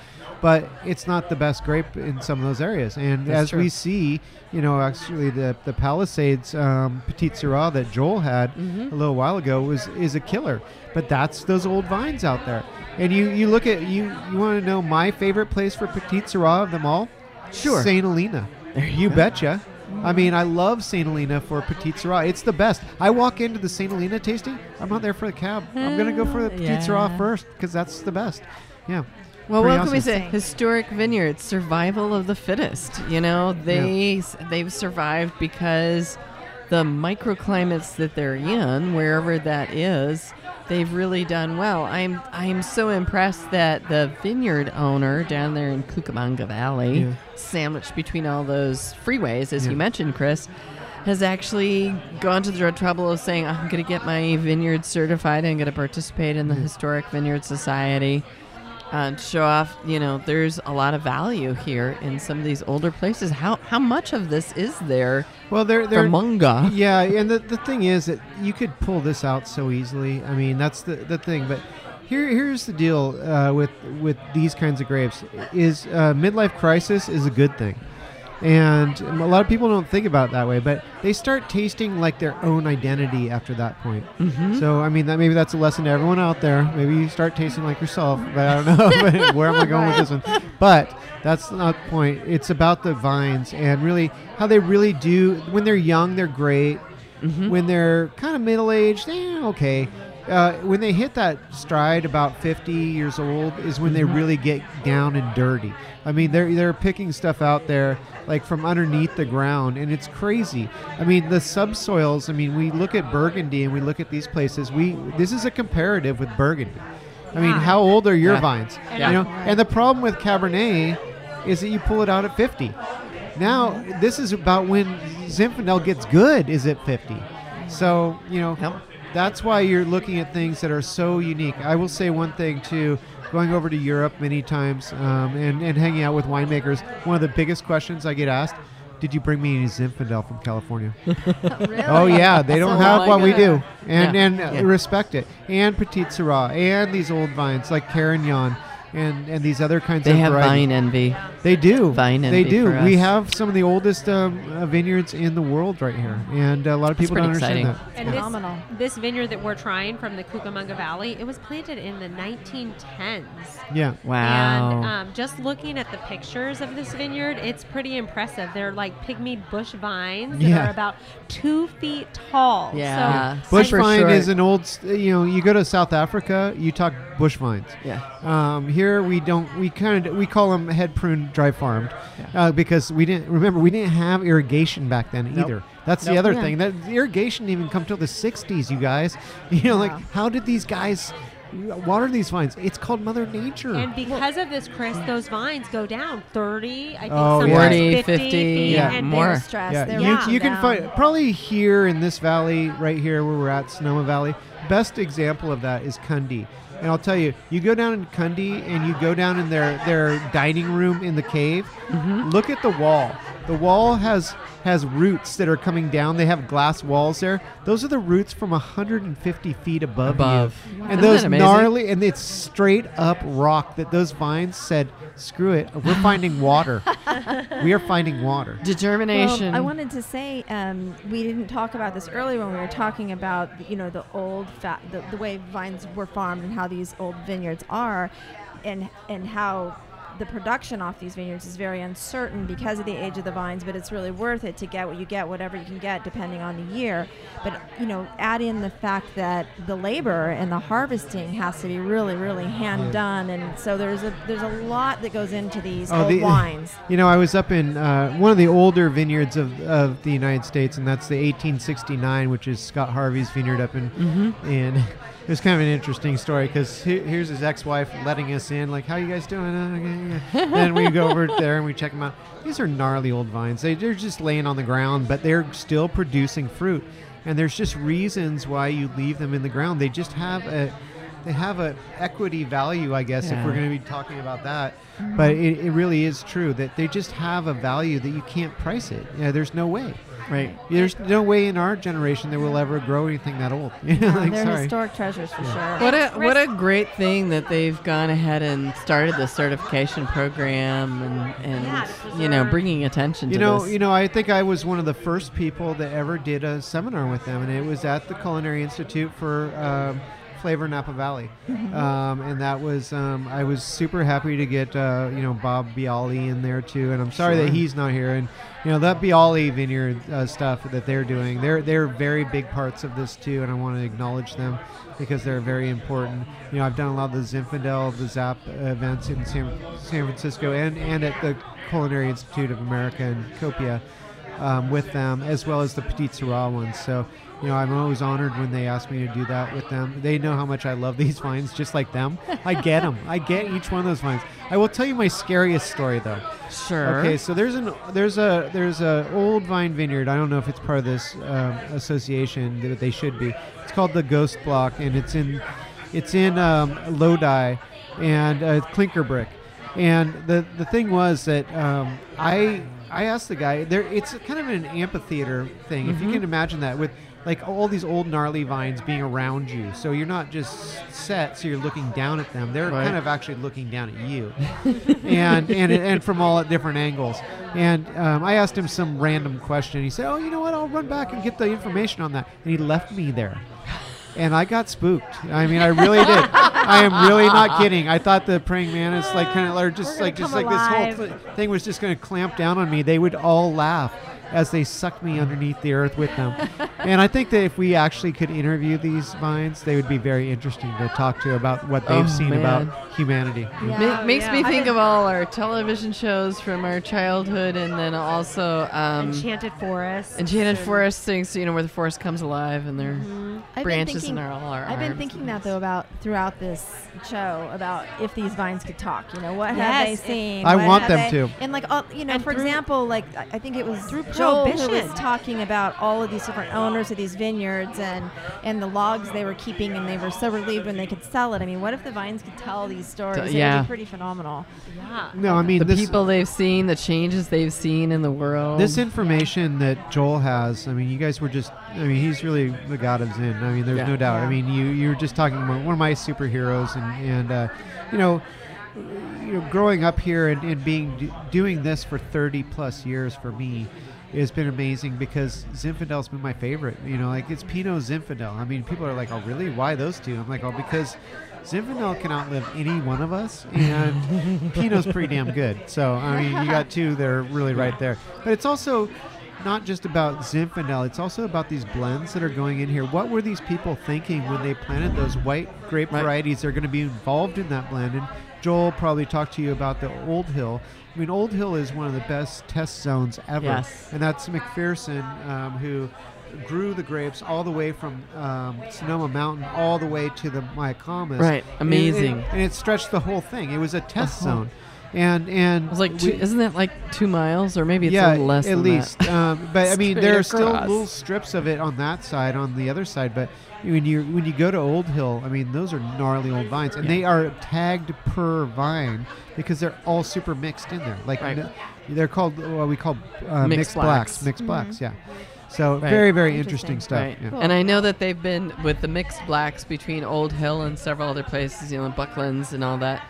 but it's not the best grape in some of those areas. And That's as true. we see, you know, actually the the Palisades um, Petite Syrah that Joel had Mhm. a little while ago was is a killer. But that's those old vines out there. And you you look at you you want to know my favorite place for petit Syrah of them all? Sure. St. Helena. *laughs* You betcha. I mean, I love St. Helena for Petite Syrah. It's the best. I walk into the St. Helena tasting. I'm not there for the cab. I'm gonna go for the Petite *laughs* Yeah. Syrah first because that's the best. Yeah. Well, Pretty what can we awesome. say? Historic vineyards, survival of the fittest. You know, they s they've survived because the microclimates that they're in, wherever that is, they've really done well. I'm I'm so impressed that the vineyard owner down there in Cucamonga Valley, Yeah. sandwiched between all those freeways, as Yeah. you mentioned, Chris. Has actually gone to the trouble of saying, I'm going to get my vineyard certified. I'm going to participate in the Historic Vineyard Society uh, to show off, you know, there's a lot of value here in some of these older places. How how much of this is there Well, they're they're Munga? yeah, and the, the thing is that you could pull this out so easily. I mean, that's the, the thing. But here here's the deal uh, with with these kinds of grapes: is uh, midlife crisis is a good thing, and a lot of people don't think about it that way. But they start tasting like their own identity after that point. Mm-hmm. So I mean, that maybe that's a lesson to everyone out there. Maybe you start tasting like yourself. But I don't know *laughs* where am I going with this one. But that's not the point. It's about the vines and really how they really do. When they're young, they're great. When they're kind of middle aged, eh, okay. Uh, when they hit that stride about 50 years old is when they really get down and dirty. I mean, they're they're picking stuff out there like from underneath the ground, and it's crazy. I mean, the subsoils. I mean, we look at Burgundy and we look at these places. We this is a comparative with Burgundy. I mean, how old are your Yeah. vines? Yeah. You know, and the problem with Cabernet is that you pull it out at 50. Now, this is about when Zinfandel gets good is at 50. So, you know, Yep. That's why you're looking at things that are so unique. I will say one thing too. Going over to Europe many times um, and, and hanging out with winemakers, one of the biggest questions I get asked, did you bring me any Zinfandel from California? *laughs* really? Oh yeah, they don't So have what we do, and Yeah. and Yeah. respect it. And Petit Syrah, and these old vines like Carignan, and and these other kinds of They of have varieties. vine envy. They do. Vine envy. they do. for We us. have some of the oldest um, uh, vineyards in the world right here, and uh, a lot of That's people don't pretty understand exciting. that. And Phenomenal. this, this vineyard that we're trying from the Cucamonga Valley, it was planted in the 1910s. Yeah. Wow. And um, just looking at the pictures of this vineyard, it's pretty impressive. They're like pygmy bush vines that Yeah. are about two feet tall. Yeah. So Bush vine short. is an old. You know, you go to South Africa, you talk bush vines. yeah. Um, here we don't. We kind of we call them head pruned, dry farmed, uh, because we didn't remember we didn't have irrigation back then Nope. either. That's the other Yeah. thing. That irrigation didn't even come till the '60s, you guys. *laughs* You know, like how did these guys water these vines? It's called Mother Nature. And because of this, Chris, those vines go down 30, I think Oh, sometimes yeah. 40, 50, 50, feet. yeah, and more. They're they're- yeah, you, you can find probably here in this valley right here where we're at Sonoma Valley. Best example of that is Kunde. And I'll tell you, you go down in Kunde and you go down in their, their dining room in the cave. Mm-hmm. Look at the wall. The wall has has roots that are coming down. They have glass walls there. Those are the roots from 150 feet above, you. Above. And Isn't those that gnarly and it's straight up rock that those vines said, "Screw it, we're *laughs* finding water. we are finding water." Determination. Well, I wanted to say um, we didn't talk about this earlier when we were talking about you know the old fa- the, the way vines were farmed and how these old vineyards are, and and how the production off these vineyards is very uncertain because of the age of the vines. But it's really worth it to get what you get, whatever you can get, depending on the year. But you know, add in the fact that the labor and the harvesting has to be really, really hand done, and so there's a there's a lot that goes into these Oh, old the- wines. You know, I was up in uh, one of the older vineyards of, of the United States, and that's the 1869, which is Scott Harvey's vineyard up in. And it was kind of an interesting story because here's his ex-wife letting us in, like, "How you guys doing?" Uh, okay, yeah." and *laughs* then we go over there and we check them out. These are gnarly old vines. They, they're just laying on the ground, but they're still producing fruit. And there's just reasons why you leave them in the ground. They just have a they have a equity value, I guess, if we're going to be talking about that. But it, it really is true that they just have a value that you can't price it. Yeah, there's no way. Right. There's no way in our generation that we'll ever grow anything that old. *laughs* You know, like, They're sorry. historic treasures for sure. What a what a great thing that they've gone ahead and started the certification program and and Yeah, you know bringing attention You to know, this. you know, I think I was one of the first people that ever did a seminar with them, and it was at the Culinary Institute for um, Flavor Napa Valley, um, and that was um, I was super happy to get uh, you know Bob Biale in there too, and I'm sorry that he's not here. And you know that Biale Vineyard uh, stuff that they're doing, they're they're very big parts of this too, and I want to acknowledge them because they're very important. You know, I've done a lot of the Zinfandel, the Zap events in San, San Francisco, and and at the Culinary Institute of America in Copia um, with them, as well as the Petit Syrah ones. So, you know, I'm always honored when they ask me to do that with them. They know how much I love these *laughs* vines, just like them. I get them. I get each one of those vines. I will tell you my scariest story, though. Sure. Okay, so there's an there's a there's a old vine vineyard. I don't know if it's part of this um, association, but they should be. It's called the Ghost Block, and it's in it's in um, Lodi and uh, Klinker Brick. And the the thing was that um, I I asked the guy there. It's kind of an amphitheater thing, if you Mhm. can imagine that with like all these old gnarly vines being around you. So you're not just set, so you're looking down at them. They're Right. kind of actually looking down at you, and and and from all at different angles. And um, I asked him some random question. He said, "Oh, you know what? I'll run back and get the information on that." And he left me there. And I got spooked. I mean, I really did. I am really not kidding. I thought the praying mantis, like, kind of, or just like, just come like this whole alive. thing was just going to clamp down on me. They would all laugh as they sucked me underneath the earth with them. and I think that if we actually could interview these vines, they would be very interesting to talk to about what they've Oh, seen man. about humanity. Ma- makes yeah. me think of all our television shows from our childhood, and then also um, Enchanted Forest. Enchanted and- Forest things, you know, where the forest comes alive and their I've been branches thinking- and our, all our I've been thinking that though about throughout this show about if these vines could talk. You know, what have they seen? I What want them they- to. And like, all, you know, And for through- example, like I I think it was Through Joel who was talking about all of these different owners of these vineyards and and the logs they were keeping, and they were so relieved when they could sell it. I mean, what if the vines could tell these stories? It would yeah. be pretty phenomenal. Yeah. No, I mean, the this, people they've seen, the changes they've seen in the world. This information that Joel has, I mean, you guys were just, I mean, he's really the god of Zin. I mean, there's Yeah. no doubt. I mean, you you were just talking about one of my superheroes, and and uh, you know, you know, growing up here and, and being doing this for 30 plus years for me has been amazing because Zinfandel's been my favorite. You know, like it's Pinot Zinfandel. I mean, people are like, "Oh, really? Why those two? I'm like, "Oh, because." Zinfandel can outlive any one of us, and *laughs* Pinot's pretty damn good. So I mean, you got two that are really right there. But it's also not just about Zinfandel. It's also about these blends that are going in here. What were these people thinking when they planted those white grape Right. varieties They're going to be involved in that blend? And Joel probably talked to you about the Old Hill. I mean, Old Hill is one of the best test zones ever, Yes. and that's McPherson um, who grew the grapes all the way from um, Sonoma Mountain all the way to the Mayacamas. Right. And Amazing. And, and it stretched the whole thing. It was a test Uh-huh. zone, and and It was like, two, we- isn't that like two miles, or maybe it's yeah, a little less at than least. that. Um, *laughs* but I mean, there are still little strips of it on that side, on the other side. But when you when you go to Old Hill, I mean, those are gnarly old vines, and Yeah. they are tagged per vine because they're all super mixed in there. Like Right. n- they're called what we call uh, Mixed mixed, blacks. blacks. Mixed Mhm. blacks, yeah. So Right. very very Interesting. interesting, stuff. Right. Yeah. Cool. And I know that they've been with the mixed blacks between Old Hill and several other places, you know, Bucklands and all that.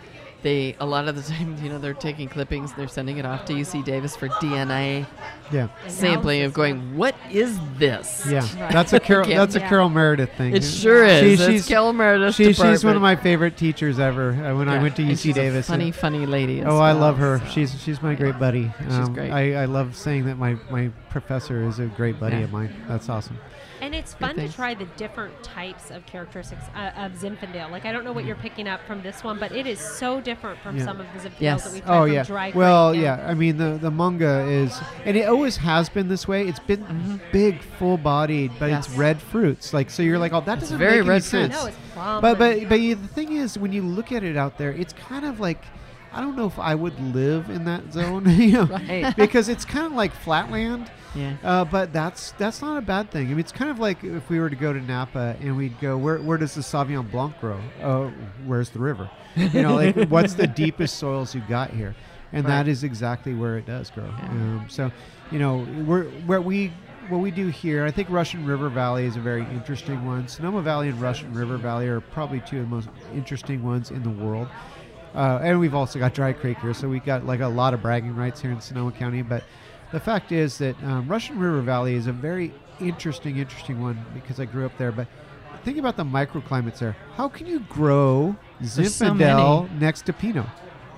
They a lot of the *laughs* time, you know, they're taking clippings, they're sending it off to UC Davis for DNA Yeah, sampling of going, what is this? yeah. *laughs* Right. That's a Carole. Yeah. That's a Yeah. Carole Meredith thing. It sure is. She- it's she's- Carole Meredith's She, she's one of my favorite teachers ever. Uh, when I went to and UC she's a Davis, funny, and- funny lady. as Oh, I love her. so. She's she's my great buddy. She's Um, great. I, I love saying that my, my professor is a great buddy Yeah. of mine. That's awesome. And it's fun to try the different types of characteristics uh, of Zinfandel. Like I don't know what you're picking up from this one, but it is so different from Yeah. some of the Zinfandels Yes. that we've tried Oh from yeah. dry Well, yeah. I mean the the manga is, and it always has been this way. It's been Mhm. big, full bodied, but it's red fruits. Like so, you're like, oh, that It's doesn't very make any red sense. No, it's plum. But but but you, the thing is, when you look at it out there, it's kind of like. I don't know if I would live in that zone, *laughs* you know, Right. *laughs* because it's kind of like flatland. Yeah. Uh, but that's that's not a bad thing. I mean, it's kind of like if we were to go to Napa and we'd go, where where does the Sauvignon Blanc grow? Oh, where's the river? You know, like *laughs* what's the deepest soils you got here? And Right. that is exactly where it does grow. Yeah. Um, so, you know, we're what we what we do here. I think Russian River Valley is a very interesting one. Sonoma Valley and Russian River Valley are probably two of the most interesting ones in the world. Uh, and we've also got Dry Creek here, so we've got like a lot of bragging rights here in Sonoma County. But the fact is that um, Russian River Valley is a very interesting, interesting one because I grew up there. But think about the microclimates there. How can you grow There's so Zinfandel next to Pinot?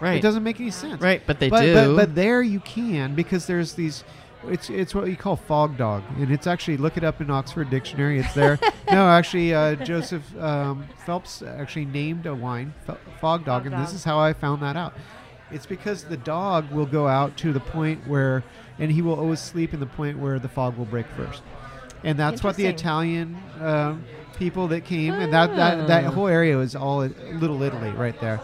Right. It doesn't make any sense. Right, but they but, do. But, but there you can because there's these. It's it's what you call fog dog, and it's actually look it up in Oxford Dictionary. It's there. *laughs* no, actually, uh, Joseph um, Phelps actually named a wine F- fog dog, Fog and this is how I found that out. It's because the dog will go out to the point where, and he will always sleep in the point where the fog will break first, and that's what the Italian um, people that came, and that, that that Ah. whole area is all Little Italy right there.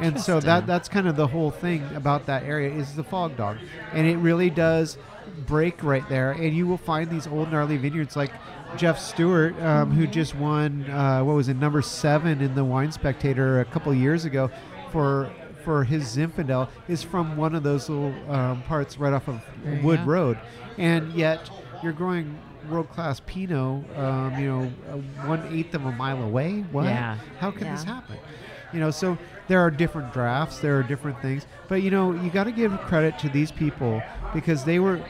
And so that that's kind of the whole thing about that area is the fog dog, and it really does break right there. And you will find these old gnarly vineyards like Jeff Stewart, um, who just won uh, what was it number seven in the Wine Spectator a couple years ago for for his Zinfandel is from one of those little um, parts right off of There you Wood. Road, and yet you're growing world class Pinot, um, you know, uh, one eighth of a mile away. What? Yeah. How can this happen? You know, so there are different drafts, there are different things, but you know, you got to give credit to these people because they were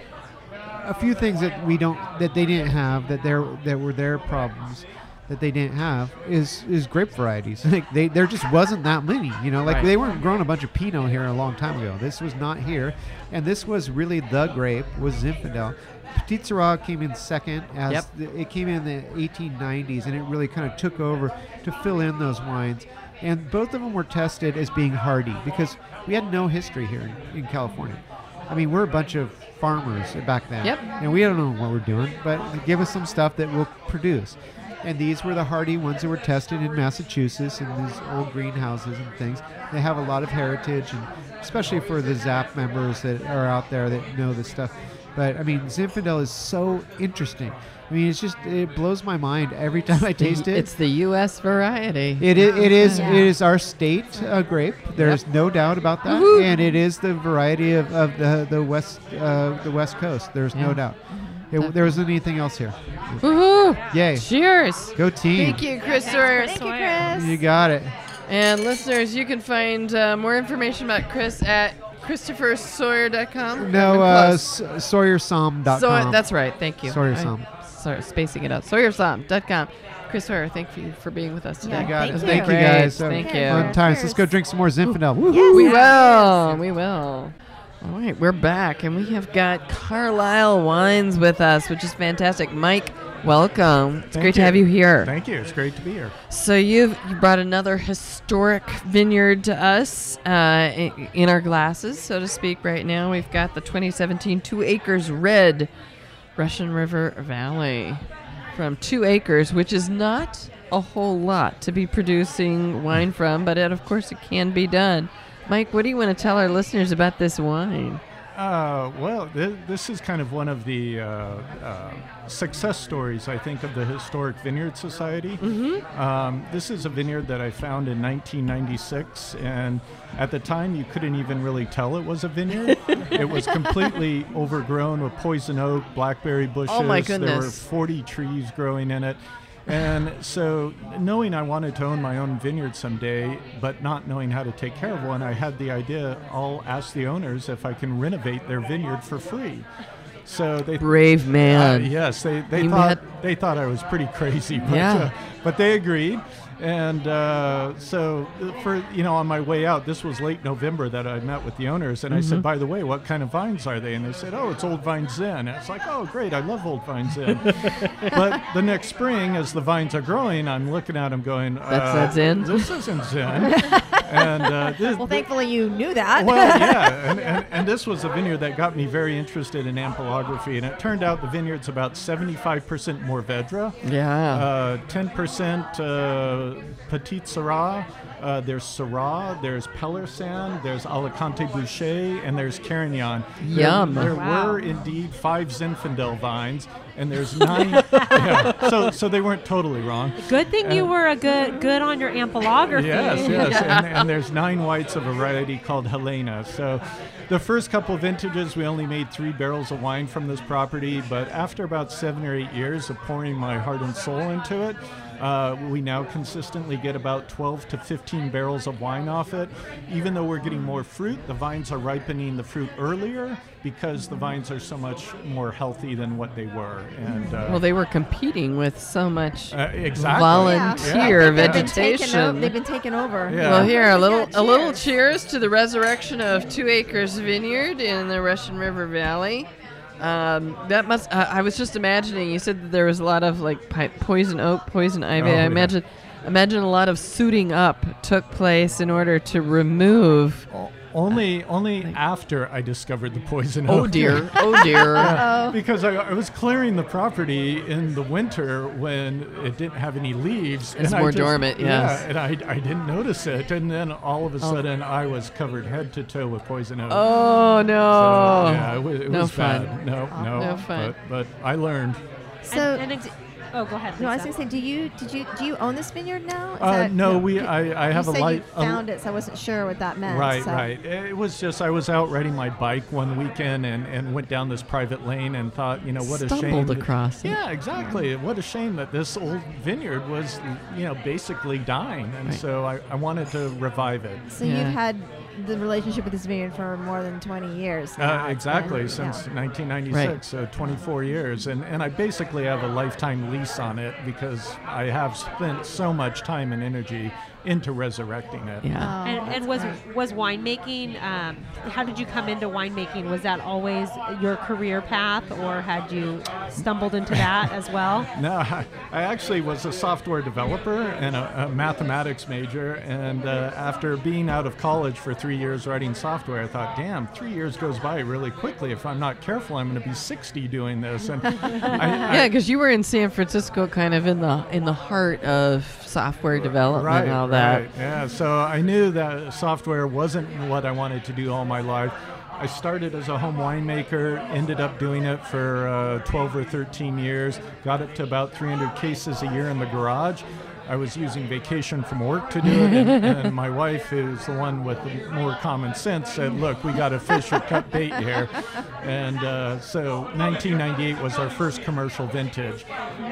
a few things that we don't that they didn't have that there that were their problems that they didn't have is is grape varieties. *laughs* Like they there just wasn't that many, you know. Like Right. they weren't growing a bunch of Pinot here a long time ago. This was not here, and this was really the grape was Zinfandel. Petite Sirah came in second as Yep. the, it came in the 1890s, and it really kind of took over to fill in those wines. And both of them were tested as being hardy because we had no history here in, in California. I mean, we're a bunch of farmers back then. Yep. And we don't know what we're doing, but give us some stuff that will produce. And these were the hardy ones that were tested in Massachusetts in these old greenhouses and things. They have a lot of heritage, and especially for the ZAP members that are out there that know this stuff. But I mean, Zinfandel is so interesting. I mean, it's just it blows my mind every time I taste it. It's the U.S. variety. It is. It is. Yeah. It is our state uh, grape. There's no doubt about that, Woohoo. and it is the variety of, of the the west uh, the west coast. There's no doubt. It, there wasn't anything else here. Woohoo! Yay! Cheers! Go team! Thank you, Chris Sawyer. Thank you, Chris. You got it. And listeners, you can find uh, more information about Chris at ChristopherSawyer.com. No, I'm uh. S- SawyerSom.com. So, that's right. Thank you. Sawyer I- Som. Sorry, spacing it out. SawyerSom.com. Chris Sawyer, thank you for being with us today. Yeah, got Thank it. you. Thank you guys. Uh, Thank you. Fun times. Let's go drink some more Zinfandel. Woohoo! Yes. We Yes. will. We will. All right, we're back, and we have got Carlisle Wines with us, which is fantastic. Mike, welcome. It's Thank great to have you here. Thank you. It's great to be here. So you've you brought another historic vineyard to us uh, i- in our glasses, so to speak. Right now, we've got the 2017 Two Acres Red Russian River Valley from Two Acres, which is not a whole lot to be producing wine from, but it, of course it can be done. Mike, what do you want to tell our listeners about this wine? Uh, well, th- this is kind of one of the uh, uh, success stories, I think, of the Historic Vineyard Society. Mm-hmm. Um, this is a vineyard that I found in 1996, and at the time you couldn't even really tell it was a vineyard. *laughs* it was completely overgrown with poison oak, blackberry bushes. Oh my goodness. There were 40 trees growing in it. And so, knowing I wanted to own my own vineyard someday, but not knowing how to take care of one, I had the idea I'll ask the owners if I can renovate their vineyard for free. So they Brave man. uh, yes, they, they You thought met- they thought I was pretty crazy, *laughs* but Yeah. uh, but they agreed. And uh, so uh, for you know on my way out, this was late November that I met with the owners, and I Mm-hmm. said, by the way, what kind of vines are they? And they said, oh, it's Old Vine Zin. And it's like, oh, great, I love Old Vine Zin. *laughs* but the next spring, as the vines are growing, I'm looking at them going, That's uh, not Zin? This isn't Zin. *laughs* and uh, *laughs* this, Well, thankfully you knew that. well, *laughs* yeah, and, and, and this was a vineyard that got me very interested in ampelography, and it turned out the vineyard's about 75% Mourvedre, Yeah. uh, 10% uh, Petite Sirah, uh, there's Syrah, there's Peloursin, there's Alicante Bouschet, and there's Carignan. There- Yum. There, Wow. were indeed five Zinfandel vines, and there's nine. *laughs* yeah, so, so they weren't totally wrong. Good thing you Uh, were a good good on your ampelography. Yes, yes, *laughs* and, and there's nine whites of a variety called Helena. So, the first couple of vintages, we only made three barrels of wine from this property. But after about seven or eight years of pouring my heart and soul into it, Uh, we now consistently get about 12 to 15 barrels of wine off it. Even though we're getting more fruit, the vines are ripening the fruit earlier because the vines are so much more healthy than what they were. And uh, Well, they were competing with so much Uh, exactly. volunteer Yeah. They've been vegetation. they've been taken over. Yeah. Well, here a Yeah, little a little cheers. cheers to the resurrection of Two Acres Vineyard in the Russian River Valley. Um, that must. Uh, I was just imagining. You said that there was a lot of like pi- poison oak, poison ivy. Oh, I yeah. imagine. Imagine a lot of suiting up took place in order to remove. Only, only after I discovered the poison oh, oak. *laughs* Oh dear! Oh dear! Yeah, because I, I was clearing the property in the winter when it didn't have any leaves. It's and I more just- dormant, yes. Yeah, and I, I didn't notice it, and then all of a Oh. sudden I was covered head to toe with poison oak. Oh no! So, yeah, it was, it no was fun. bad. No, no, No fun. But, but I learned. So, And- and ex- oh, go ahead. no, I was gonna say, do you did you do you own this vineyard now? Uh, that- no, we. you- I, I you have a said light. You found it, so I wasn't sure what that meant. Right, so. right. It was just I was out riding my bike one weekend and, and went down this private lane and thought, you know, what a shame. Stumbled that- across it. Yeah, exactly. What a shame that this old vineyard was, you know, basically dying, and Right. so I, I wanted to revive it. So Yeah. you've had the relationship with this vineyard for more than 20 years. Uh, exactly, And- since yeah. 1996, Right. so 24 years, and and I basically have a lifetime lease on it because I have spent so much time and energy into resurrecting it. Yeah. Oh, And, and was great. was winemaking? Um, how did you come into winemaking? Was that always your career path, or had you stumbled into that as well? *laughs* No, I, I actually was a software developer and a, a mathematics major. And uh, after being out of college for three years writing software, I thought, damn, three years goes by really quickly. If I'm not careful, I'm going to be 60 doing this. And *laughs* I, Yeah, because you were in San Francisco, kind of in the in the heart of software development right, and all that. right, yeah. So I knew that software wasn't what I wanted to do all my life. I started as a home winemaker, ended up doing it for uh, 12 or 13 years, got up to about 300 cases a year in the garage. I was using vacation from work to do it, and, and my wife, who's the one with the more common sense, said, "Look, we got to fish or cut bait here." And uh, so, 1998 was our first commercial vintage.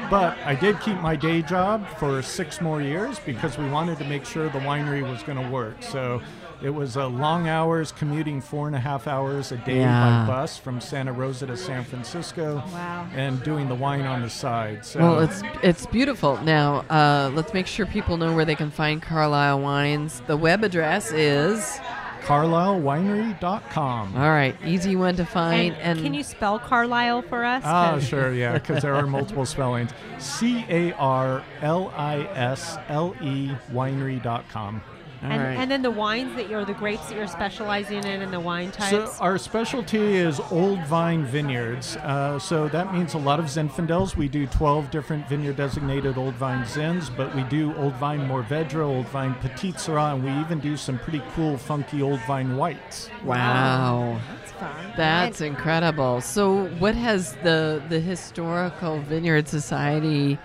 But I did keep my day job for six more years because we wanted to make sure the winery was going to work. So. It was uh, long hours, commuting four and a half hours a day Yeah. by bus from Santa Rosa to San Francisco, Wow. and doing the wine on the side. So Well, it's it's beautiful. Now, uh, let's make sure people know where they can find Carlisle wines. The web address is CarlisleWinery.com. all right, easy one to find. And, And, can you spell Carlisle for us? Ah, 'Cause- *laughs* sure, yeah, because there are multiple spellings. C A R L I S L E winery.com. all And, right. and then the wines that you're the grapes that you're specializing in and the wine types. So our specialty is old vine vineyards. Uh, so that means a lot of Zinfandels. We do 12 different vineyard designated old vine Zins, but we do old vine Mourvedre, old vine Petite Sirah, and we even do some pretty cool, funky old vine whites. wow. That's fun. That's And- incredible. So, what has the the historical Vineyard Society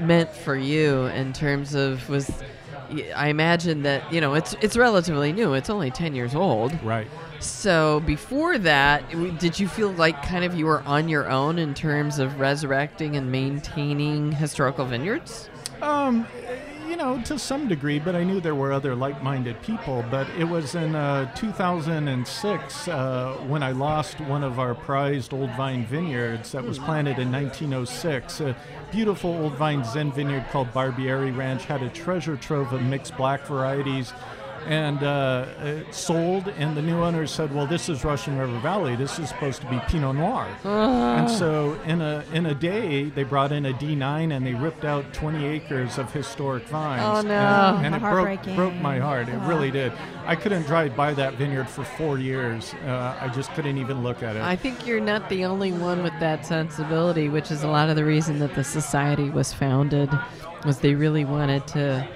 meant for you in terms of was? I imagine that you know it's it's relatively new. It's only ten years old. Right. So before that, did you feel like kind of you were on your own in terms of resurrecting and maintaining historical vineyards? Um, you know, to some degree, but I knew there were other like-minded people. But it was in uh, 2006 uh, when I lost one of our prized old vine vineyards that was planted in 1906. A beautiful old vine Zin vineyard called Barbieri Ranch had a treasure trove of mixed black varieties. And uh, it sold, and the new owners said, "Well, this is Russian River Valley. This is supposed to be Pinot Noir." And so, in a in a day, they brought in a D9 and they ripped out 20 acres of historic vines. Oh, no. And, and it broke, broke my heart. It Wow. really did. I couldn't drive by that vineyard for four years. Uh, I just couldn't even look at it. I think you're not the only one with that sensibility, which is a lot of the reason that the society was founded, was they really wanted to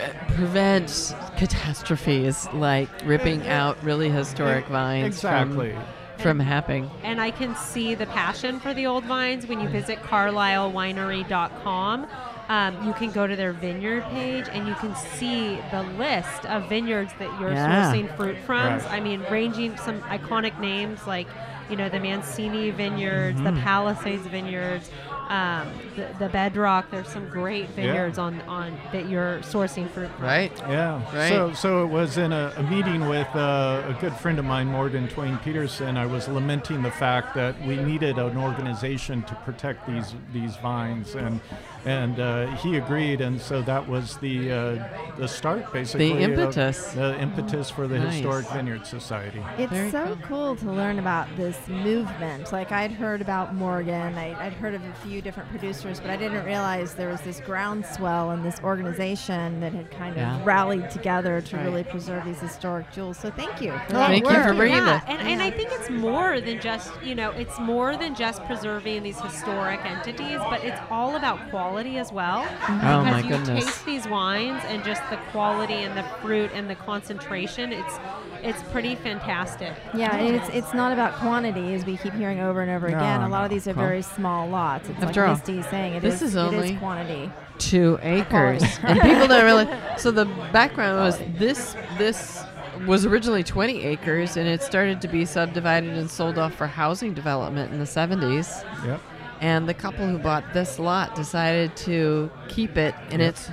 uh, prevent catastrophes like ripping out really historic vines exactly. from, from happening. and I can see the passion for the old vines when you visit carlislewinery.com. Um, you can go to their vineyard page and you can see the list of vineyards that you're Yeah. sourcing fruit from. Right. I mean, ranging some iconic names like, you know, the Mancini vineyards, Mm-hmm. the Palisades vineyards, um, the, the Bedrock. There's some great vineyards on on that you're sourcing fruit from. Right. Yeah. Right. So, so it was in a, a meeting with uh, a good friend of mine, Morgan Twain Peterson. I was lamenting the fact that we needed an organization to protect these these vines, and and uh, he agreed, and so that was the uh, the start, basically. of impetus. the impetus for the Nice. Historic Vineyard Society. It's Very so cool to learn about this movement. Like I'd heard about Morgan, I, I'd heard of a few different producers, but I didn't realize there was this groundswell and this organization that had kind of Yeah. rallied together to Right. really preserve these historic jewels. So thank you. For Oh, that thank you work. for bringing yeah, that. and, and I think it's more than just you know it's more than just preserving these historic entities, but it's all about quality as well. Mm-hmm. Oh, because you goodness. taste these wines and just the quality and the fruit and the concentration. It's it's pretty fantastic. Yeah, and it's it's not about quantity, as we keep hearing over and over No, again. A lot of these are Well, very small lots. It's after like all, Misty's saying, it this is, is only- is quantity. two acres and people don't really *laughs* so the background was this this was originally 20 acres and it started to be subdivided and sold off for housing development in the 70s Yep. And the couple who bought this lot decided to keep it in Yep. its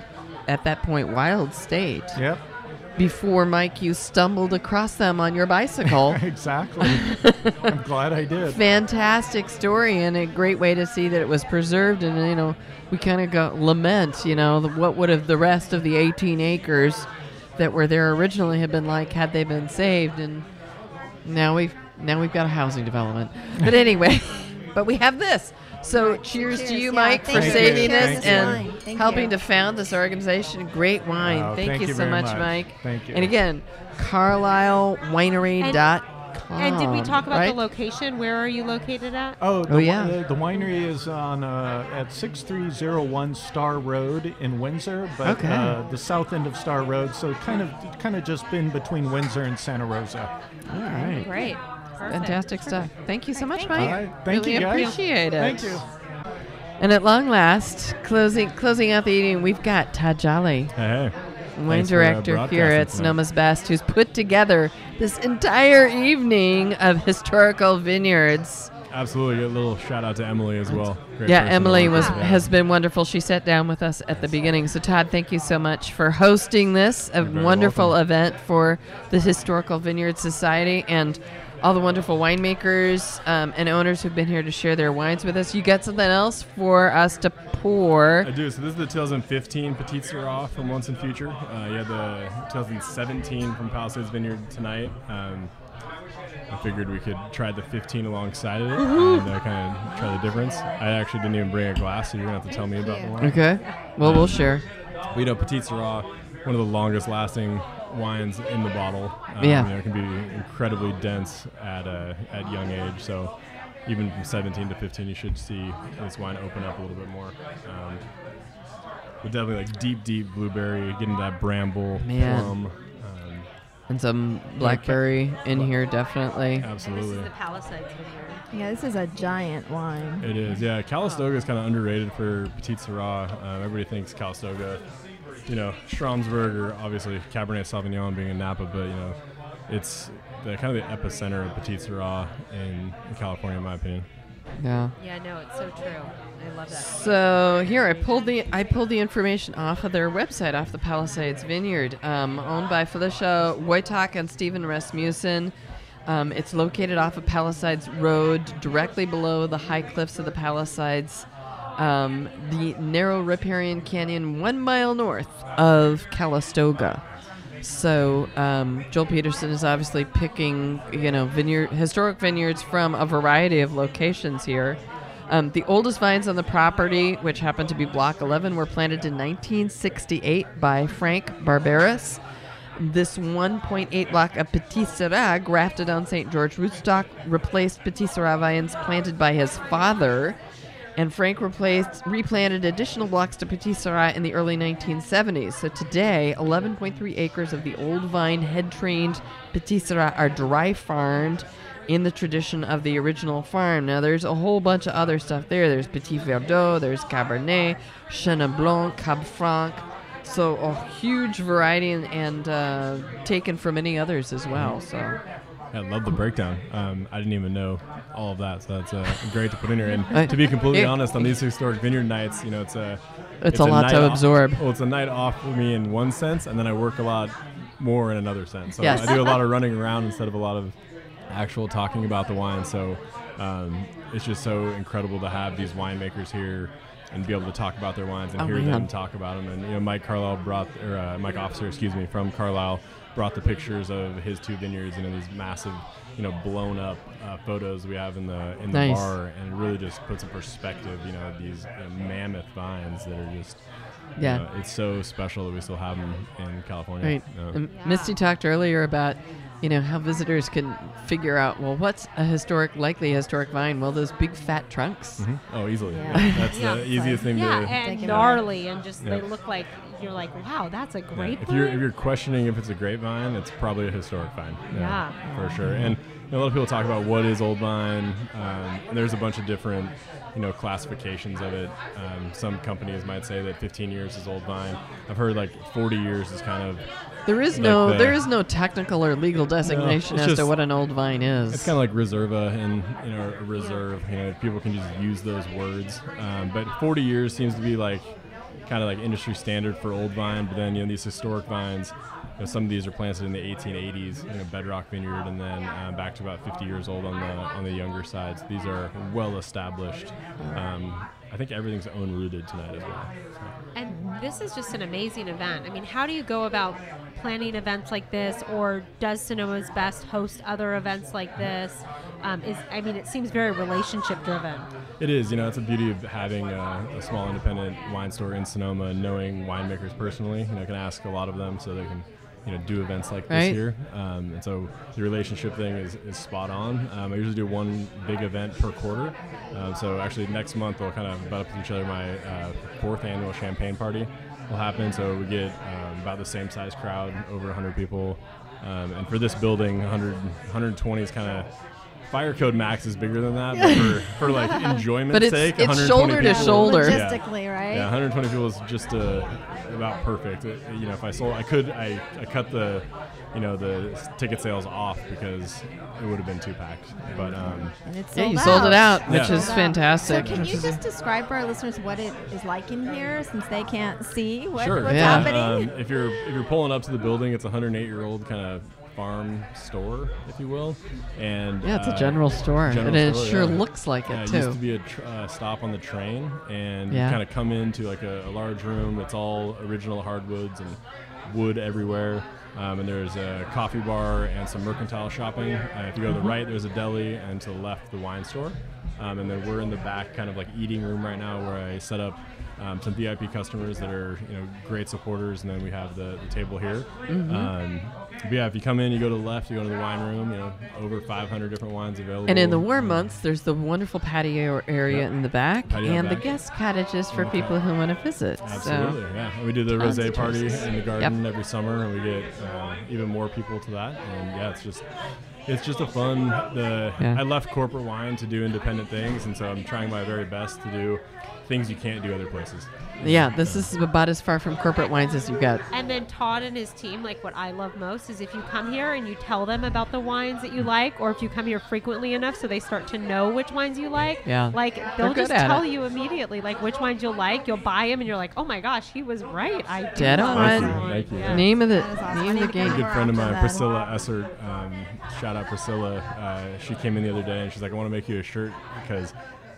at that point wild state Yep. before mike you stumbled across them on your bicycle *laughs* Exactly. *laughs* I'm glad I did. fantastic story and a great way to see that it was preserved and you know we kind of go lament you know the, what would have the rest of the 18 acres that were there originally have been like had they been saved and now we've now we've got a housing development but *laughs* anyway but we have this so cheers, to you Yeah, mike for thank you. saving Cheers this to and wine. Helping you. to found this organization great wine Wow, thank, thank you you so much much. mike Thank you. and again carlislewinery.com And did we talk about right? the location? Where are you located at? Oh, the, Oh, yeah. The, the winery is on uh, at 6301 Starr Road in Windsor, but Okay. uh, the south end of Starr Road, so kind of kind of just been between Windsor and Santa Rosa. all right Great. Perfect. Fantastic stuff. Thank you so much, Mike. All right. Thank really you, guys. appreciate it. Thank you. And at long last, closing closing out the evening, we've got Todd Jolly, Hey, wine Thanks for, uh, director here at tonight. Sonoma's Best, who's put together this entire evening of historical vineyards. absolutely. A little shout out to Emily as well. Great yeah, Emily was. Yeah. has been wonderful. She sat down with us at the beginning. So Todd, thank you so much for hosting this a wonderful welcome. event for the Historical Vineyard Society and all the wonderful winemakers um, and owners who've been here to share their wines with us. You got something else for us to pour? I do. So this is the 2015 Petite Sirah from Once and Future. Uh, you had the 2017 from Palisades Vineyard tonight. Um, I figured we could try the 15 alongside of it and uh, kind of try the difference. I actually didn't even bring a glass, so you're gonna have to tell me about the wine. Okay. Well, we'll share. You know, Petite Sirah, one of the longest lasting wines in the bottle. Um, Yeah. You know, it can be incredibly dense at a at young age. So even from 17 to 15, you should see this wine open up a little bit more. Um, but definitely like deep, deep blueberry, getting that bramble, Man. plum. Um, And some blackberry in here, definitely. This absolutely. is the Palisades Vineyard. Yeah, this is a giant wine. It is, yeah. Calistoga is kind of underrated for Petite Sirah. Uh, everybody thinks Calistoga, you know, Schramsberg or obviously Cabernet Sauvignon being in Napa, but you know, it's the kind of the epicenter of Petite Sirah in, in California, in my opinion. Yeah. Yeah, no, it's so true. I love that. So here I pulled the I pulled the information off of their website, off the Palisades Vineyard, um, owned by Felicia Wojtak and Stephen Rasmussen. Um, it's located off of Palisades Road, directly below the high cliffs of the Palisades, um, the narrow riparian canyon, one mile north of Calistoga. So um, Joel Peterson is obviously picking, you know, vineyard historic vineyards from a variety of locations here. Um, the oldest vines on the property, which happen to be Block 11, were planted in 1968 by Frank Barbaras. This 1.8 block of Petite Sirah, grafted on St. George rootstock, replaced Petite Sirah vines planted by his father and Frank replaced replanted additional blocks to Petite Sirah in the early 1970s. So today, 11.3 acres of the old vine head-trained Petite Sirah are dry farmed in the tradition of the original farm. Now, there's a whole bunch of other stuff there. There's Petit Verdot, there's Cabernet, Chenin Blanc, Cab Franc. So a huge variety and, and uh, taken from many others as well. So I love the breakdown. Um, I didn't even know all of that, so that's uh, great to put in here. And Uh, to be completely it- honest, on these historic vineyard nights, you know, it's a It's a lot to off- absorb. Well, it's a night off for me in one sense, and then I work a lot more in another sense. So Yes. I do a lot of running around instead of a lot of actual talking about the wine. So um, it's just so incredible to have these winemakers here and be able to talk about their wines and Oh, hear them talk about them. And you know, Mike Carlisle brought, or uh, Mike Officer, excuse me, from Carlisle brought the pictures of his two vineyards and these massive, you know, blown up uh, photos we have in the in the Nice. bar, and it really just puts in perspective, you know, these uh, mammoth vines that are just. you Yeah. know, it's so special that we still have them in California. Right. Yeah. And Misty talked earlier about, you know, how visitors can figure out, well, what's a historic, likely historic vine? Well, those big fat trunks. Mhm. Oh, easily. Yeah. Yeah. That's Yeah. the easiest thing yeah, to. and Yeah. gnarly, and just Yeah. they look like you're like, wow, that's a Yeah, great. If you're if you're questioning if it's a grapevine, it's probably a historic vine. Yeah. for sure. And you know, a lot of people talk about what is old vine. Um, and there's a bunch of different, you know, classifications of it. Um, some companies might say that 15 years is old vine. I've heard like 40 years is kind of. There is like no the- there is no technical or legal designation it's as to what an old vine is. It's kind of like reserva and you know reserve. You know, people can just use those words. Um, but 40 years seems to be like kind of like industry standard for old vine. But then you know these historic vines. You know, some of these are planted in the 1880s, you know, bedrock vineyard, and then uh, back to about 50 years old on the on the younger sides. These are well established. Um, I think everything's own rooted tonight as well. So. And this is just an amazing event. I mean, how do you go about planning events like this, or does Sonoma's Best host other events like this? Um, is I mean, it seems very relationship driven. It is, you know, it's a beauty of having a, a small independent wine store in Sonoma knowing winemakers personally. You know, I can ask a lot of them so they can, you know, do events like this Right. here. Um, and so the relationship thing is, is spot on. Um, I usually do one big event per quarter. Um, so actually next month we'll kind of butt up with each other. My uh, fourth annual champagne party will happen. So we get um, about the same size crowd, over 100 people. Um, and for this building, 100, 120 is kind of fire code max is bigger than that, but for, for like *laughs* enjoyment But it's- sake, it's 120 shoulder to people- shoulder. Yeah. Logistically, right? Yeah, 120 people is just uh, about perfect. It- you know, if I sold, I could, I, I cut the, you know, the s- ticket sales off because it would have been too packed. But um, And it's Yeah, sold you sold it out, which Yeah. is fantastic. So can you just describe for our listeners what it is like in here, since they can't see what, sure. what's Yeah. happening? Um, if you're if you're pulling up to the building, it's a 108 year old kind of farm store, if you will. And Yeah, it's a uh, general store, general and it store, sure yeah. looks like it, Yeah, too. used to be a tr- uh, stop on the train, and Yeah. kind of come into like a, a large room that's all original hardwoods and wood everywhere. Um, and there's a coffee bar and some mercantile shopping. Uh, if you go to the Mhm. right, there's a deli, and to the left, the wine store. Um, and then we're in the back, kind of like eating room right now, where I set up um, some VIP customers that are you know great supporters, and then we have the, the table here. Mhm. Um, but yeah, if you come in, you go to the left, you go to the wine room. You know, over 500 different wines available. And in the warm months, there's the wonderful patio area Yep. in the back, Patio and the guest cottages for Okay. people who want to visit. Absolutely, so, yeah. We do the tons rosé party choices. in the Yep. garden every summer, and we get uh, even more people to that. And yeah, it's just it's just a fun. The Yeah. I left corporate wine to do independent things, and so I'm trying my very best to do things you can't do other places. Yeah, this is about as far from corporate wines as you get. And then Todd and his team, like what I love most is if you come here and you tell them about the wines that you like, or if you come here frequently enough so they start to know which wines you like. Yeah. Like They're they'll just tell it. you immediately, like which wines you'll like. You'll buy them, and you're like, oh my gosh, he was right. I do Dead love on. this Thank you, one." thank you. Yeah. Name of the awesome. Name of the game. A good friend of mine. Priscilla Essert, um, shout out Priscilla. Uh, she came in the other day and she's like, I want to make you a shirt because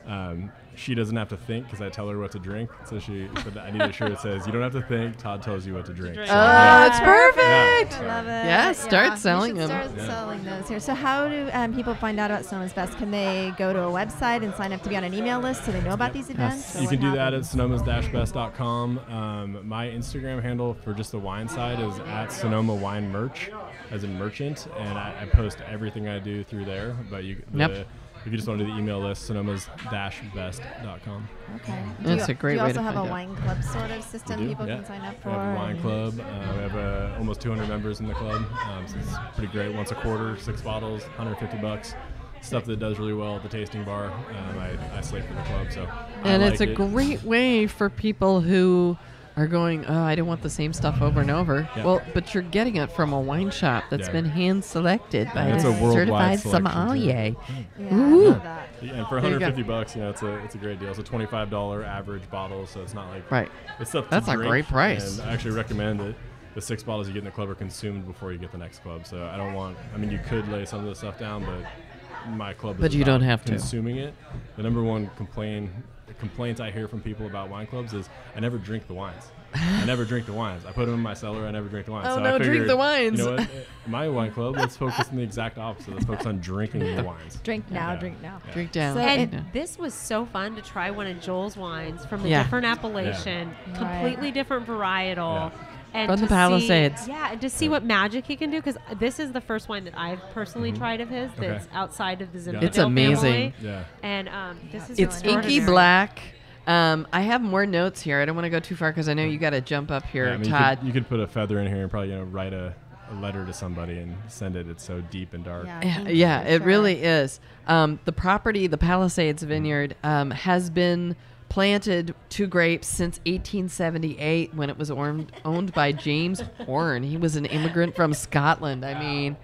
um, she doesn't have to think because I tell her what to drink. So she said, I need a shirt that says, You don't have to think, Todd tells you what to drink. drink. So, Oh, yeah. it's perfect. Yeah. I love it. Yeah, start you selling them. Start Yeah. selling those here. So, how do um, people find out about Sonoma's Best? Can they go to a website and sign up to be on an email list so they know about these events? Yes. Or You can do that at happens? sonomas-best.com. Um, my Instagram handle for just the wine side is at Sonoma Wine Merch, as a merchant, and I, I post everything I do through there. But you, the, Yep. If you just want to do the email list, sonomas-best.com. Okay. That's you, a great do you way also to have a out. wine club sort of system people yeah. can sign up for? We have a wine club. Uh, we have uh, almost 200 members in the club, um, so it's pretty great. Once a quarter, six bottles, 150 bucks. Stuff that does really well at the tasting bar. Um, I, I slate for the club, so I And like it's a it. great way for people who are going, oh, I don't want the same stuff over and over. Yeah. Well, but you're getting it from a wine shop that's Yeah. been hand selected by Yeah, it's a a certified sommelier. Yeah, Ooh. I love that. Yeah, and for There you go. 150 bucks, you know, it's a it's a great deal. It's a $25 average bottle, so it's not like Right. It's stuff to That's a great price. And I actually recommend that the six bottles you get in the club are consumed before you get the next club. So I don't want. I mean, you could lay some of the stuff down, but my club. But is you about don't have to. Consuming it. The number one complaint complaints I hear from people about wine clubs is I never drink the wines. I never drink the wines. I put them in my cellar. I never drink the wines. Oh, so no, I drink the wines. You know what? *laughs* My wine club. Let's focus on the exact opposite. Let's focus on drinking the wines. Drink now, Yeah. drink now. Yeah. Drink down. So And it- this was so fun to try one of Joel's wines from a Yeah. different appellation, Yeah. completely different varietal. And From the to see- Palisades. yeah, and to see what magic he can do because this is the first wine that I've personally Mm-hmm. tried of his Okay. that's outside of the Zinfandel It's amazing. family. Yeah. And um, this is It's really inky black. Um, I have more notes here. I don't want to go too far because I know you got to jump up here, Yeah, I mean, Todd. You could, you could put a feather in here and probably you know write a, a letter to somebody and send it. It's so deep and dark. Yeah, yeah, it really is. Um, the property, the Palisades Vineyard, um, has been planted two grapes since 1878 when it was owned, owned by James Horn. He was an immigrant from Scotland. I mean,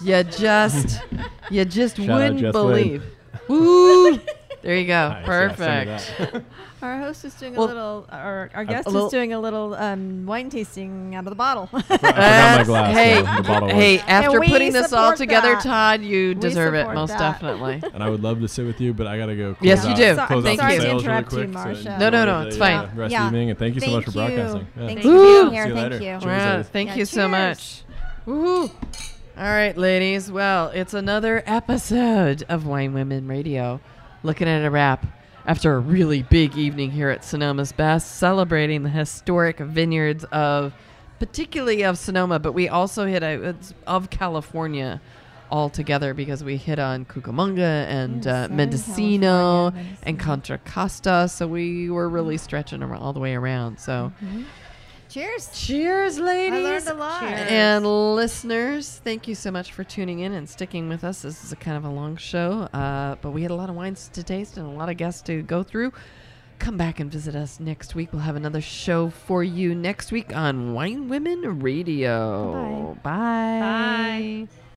you just, you just Shout wouldn't believe. *laughs* Woo! There you go. Nice, yeah, Perfect. *laughs* Our host is doing Well, a little, or our guest a little- is doing a little um, wine tasting out of the bottle. I forgot my glass. Hey, so the bottle hey! After we putting this all together, that. Todd, you We deserve it most that. definitely. *laughs* And I would love to sit with you, but I gotta go. Close Yes, you do. So- Close Thank out you. the sales Sorry to really interrupt quick. you, so Marsha. No, no, no, it's fine. uh, Rest Yeah. evening, and thank you so much for Thank you. broadcasting. Yeah. For for being here. You Thank you. Cheers, Yeah, ladies. thank you so much. Woohoo! All right, ladies. Well, it's another episode of Wine Women Radio. Looking at a wrap after a really big evening here at Sonoma's Best, celebrating the historic vineyards of, particularly of Sonoma, but we also hit a, it's of California altogether because we hit on Cucamonga and uh, Southern Mendocino and Contra Costa. So we were really stretching all the way around. So. Cheers. Cheers, ladies. I learned a lot. And listeners, thank you so much for tuning in and sticking with us. This is a kind of a long show, uh, but we had a lot of wines to taste and a lot of guests to go through. Come back and visit us next week. We'll have another show for you next week on Wine Women Radio. Bye. Bye. Bye.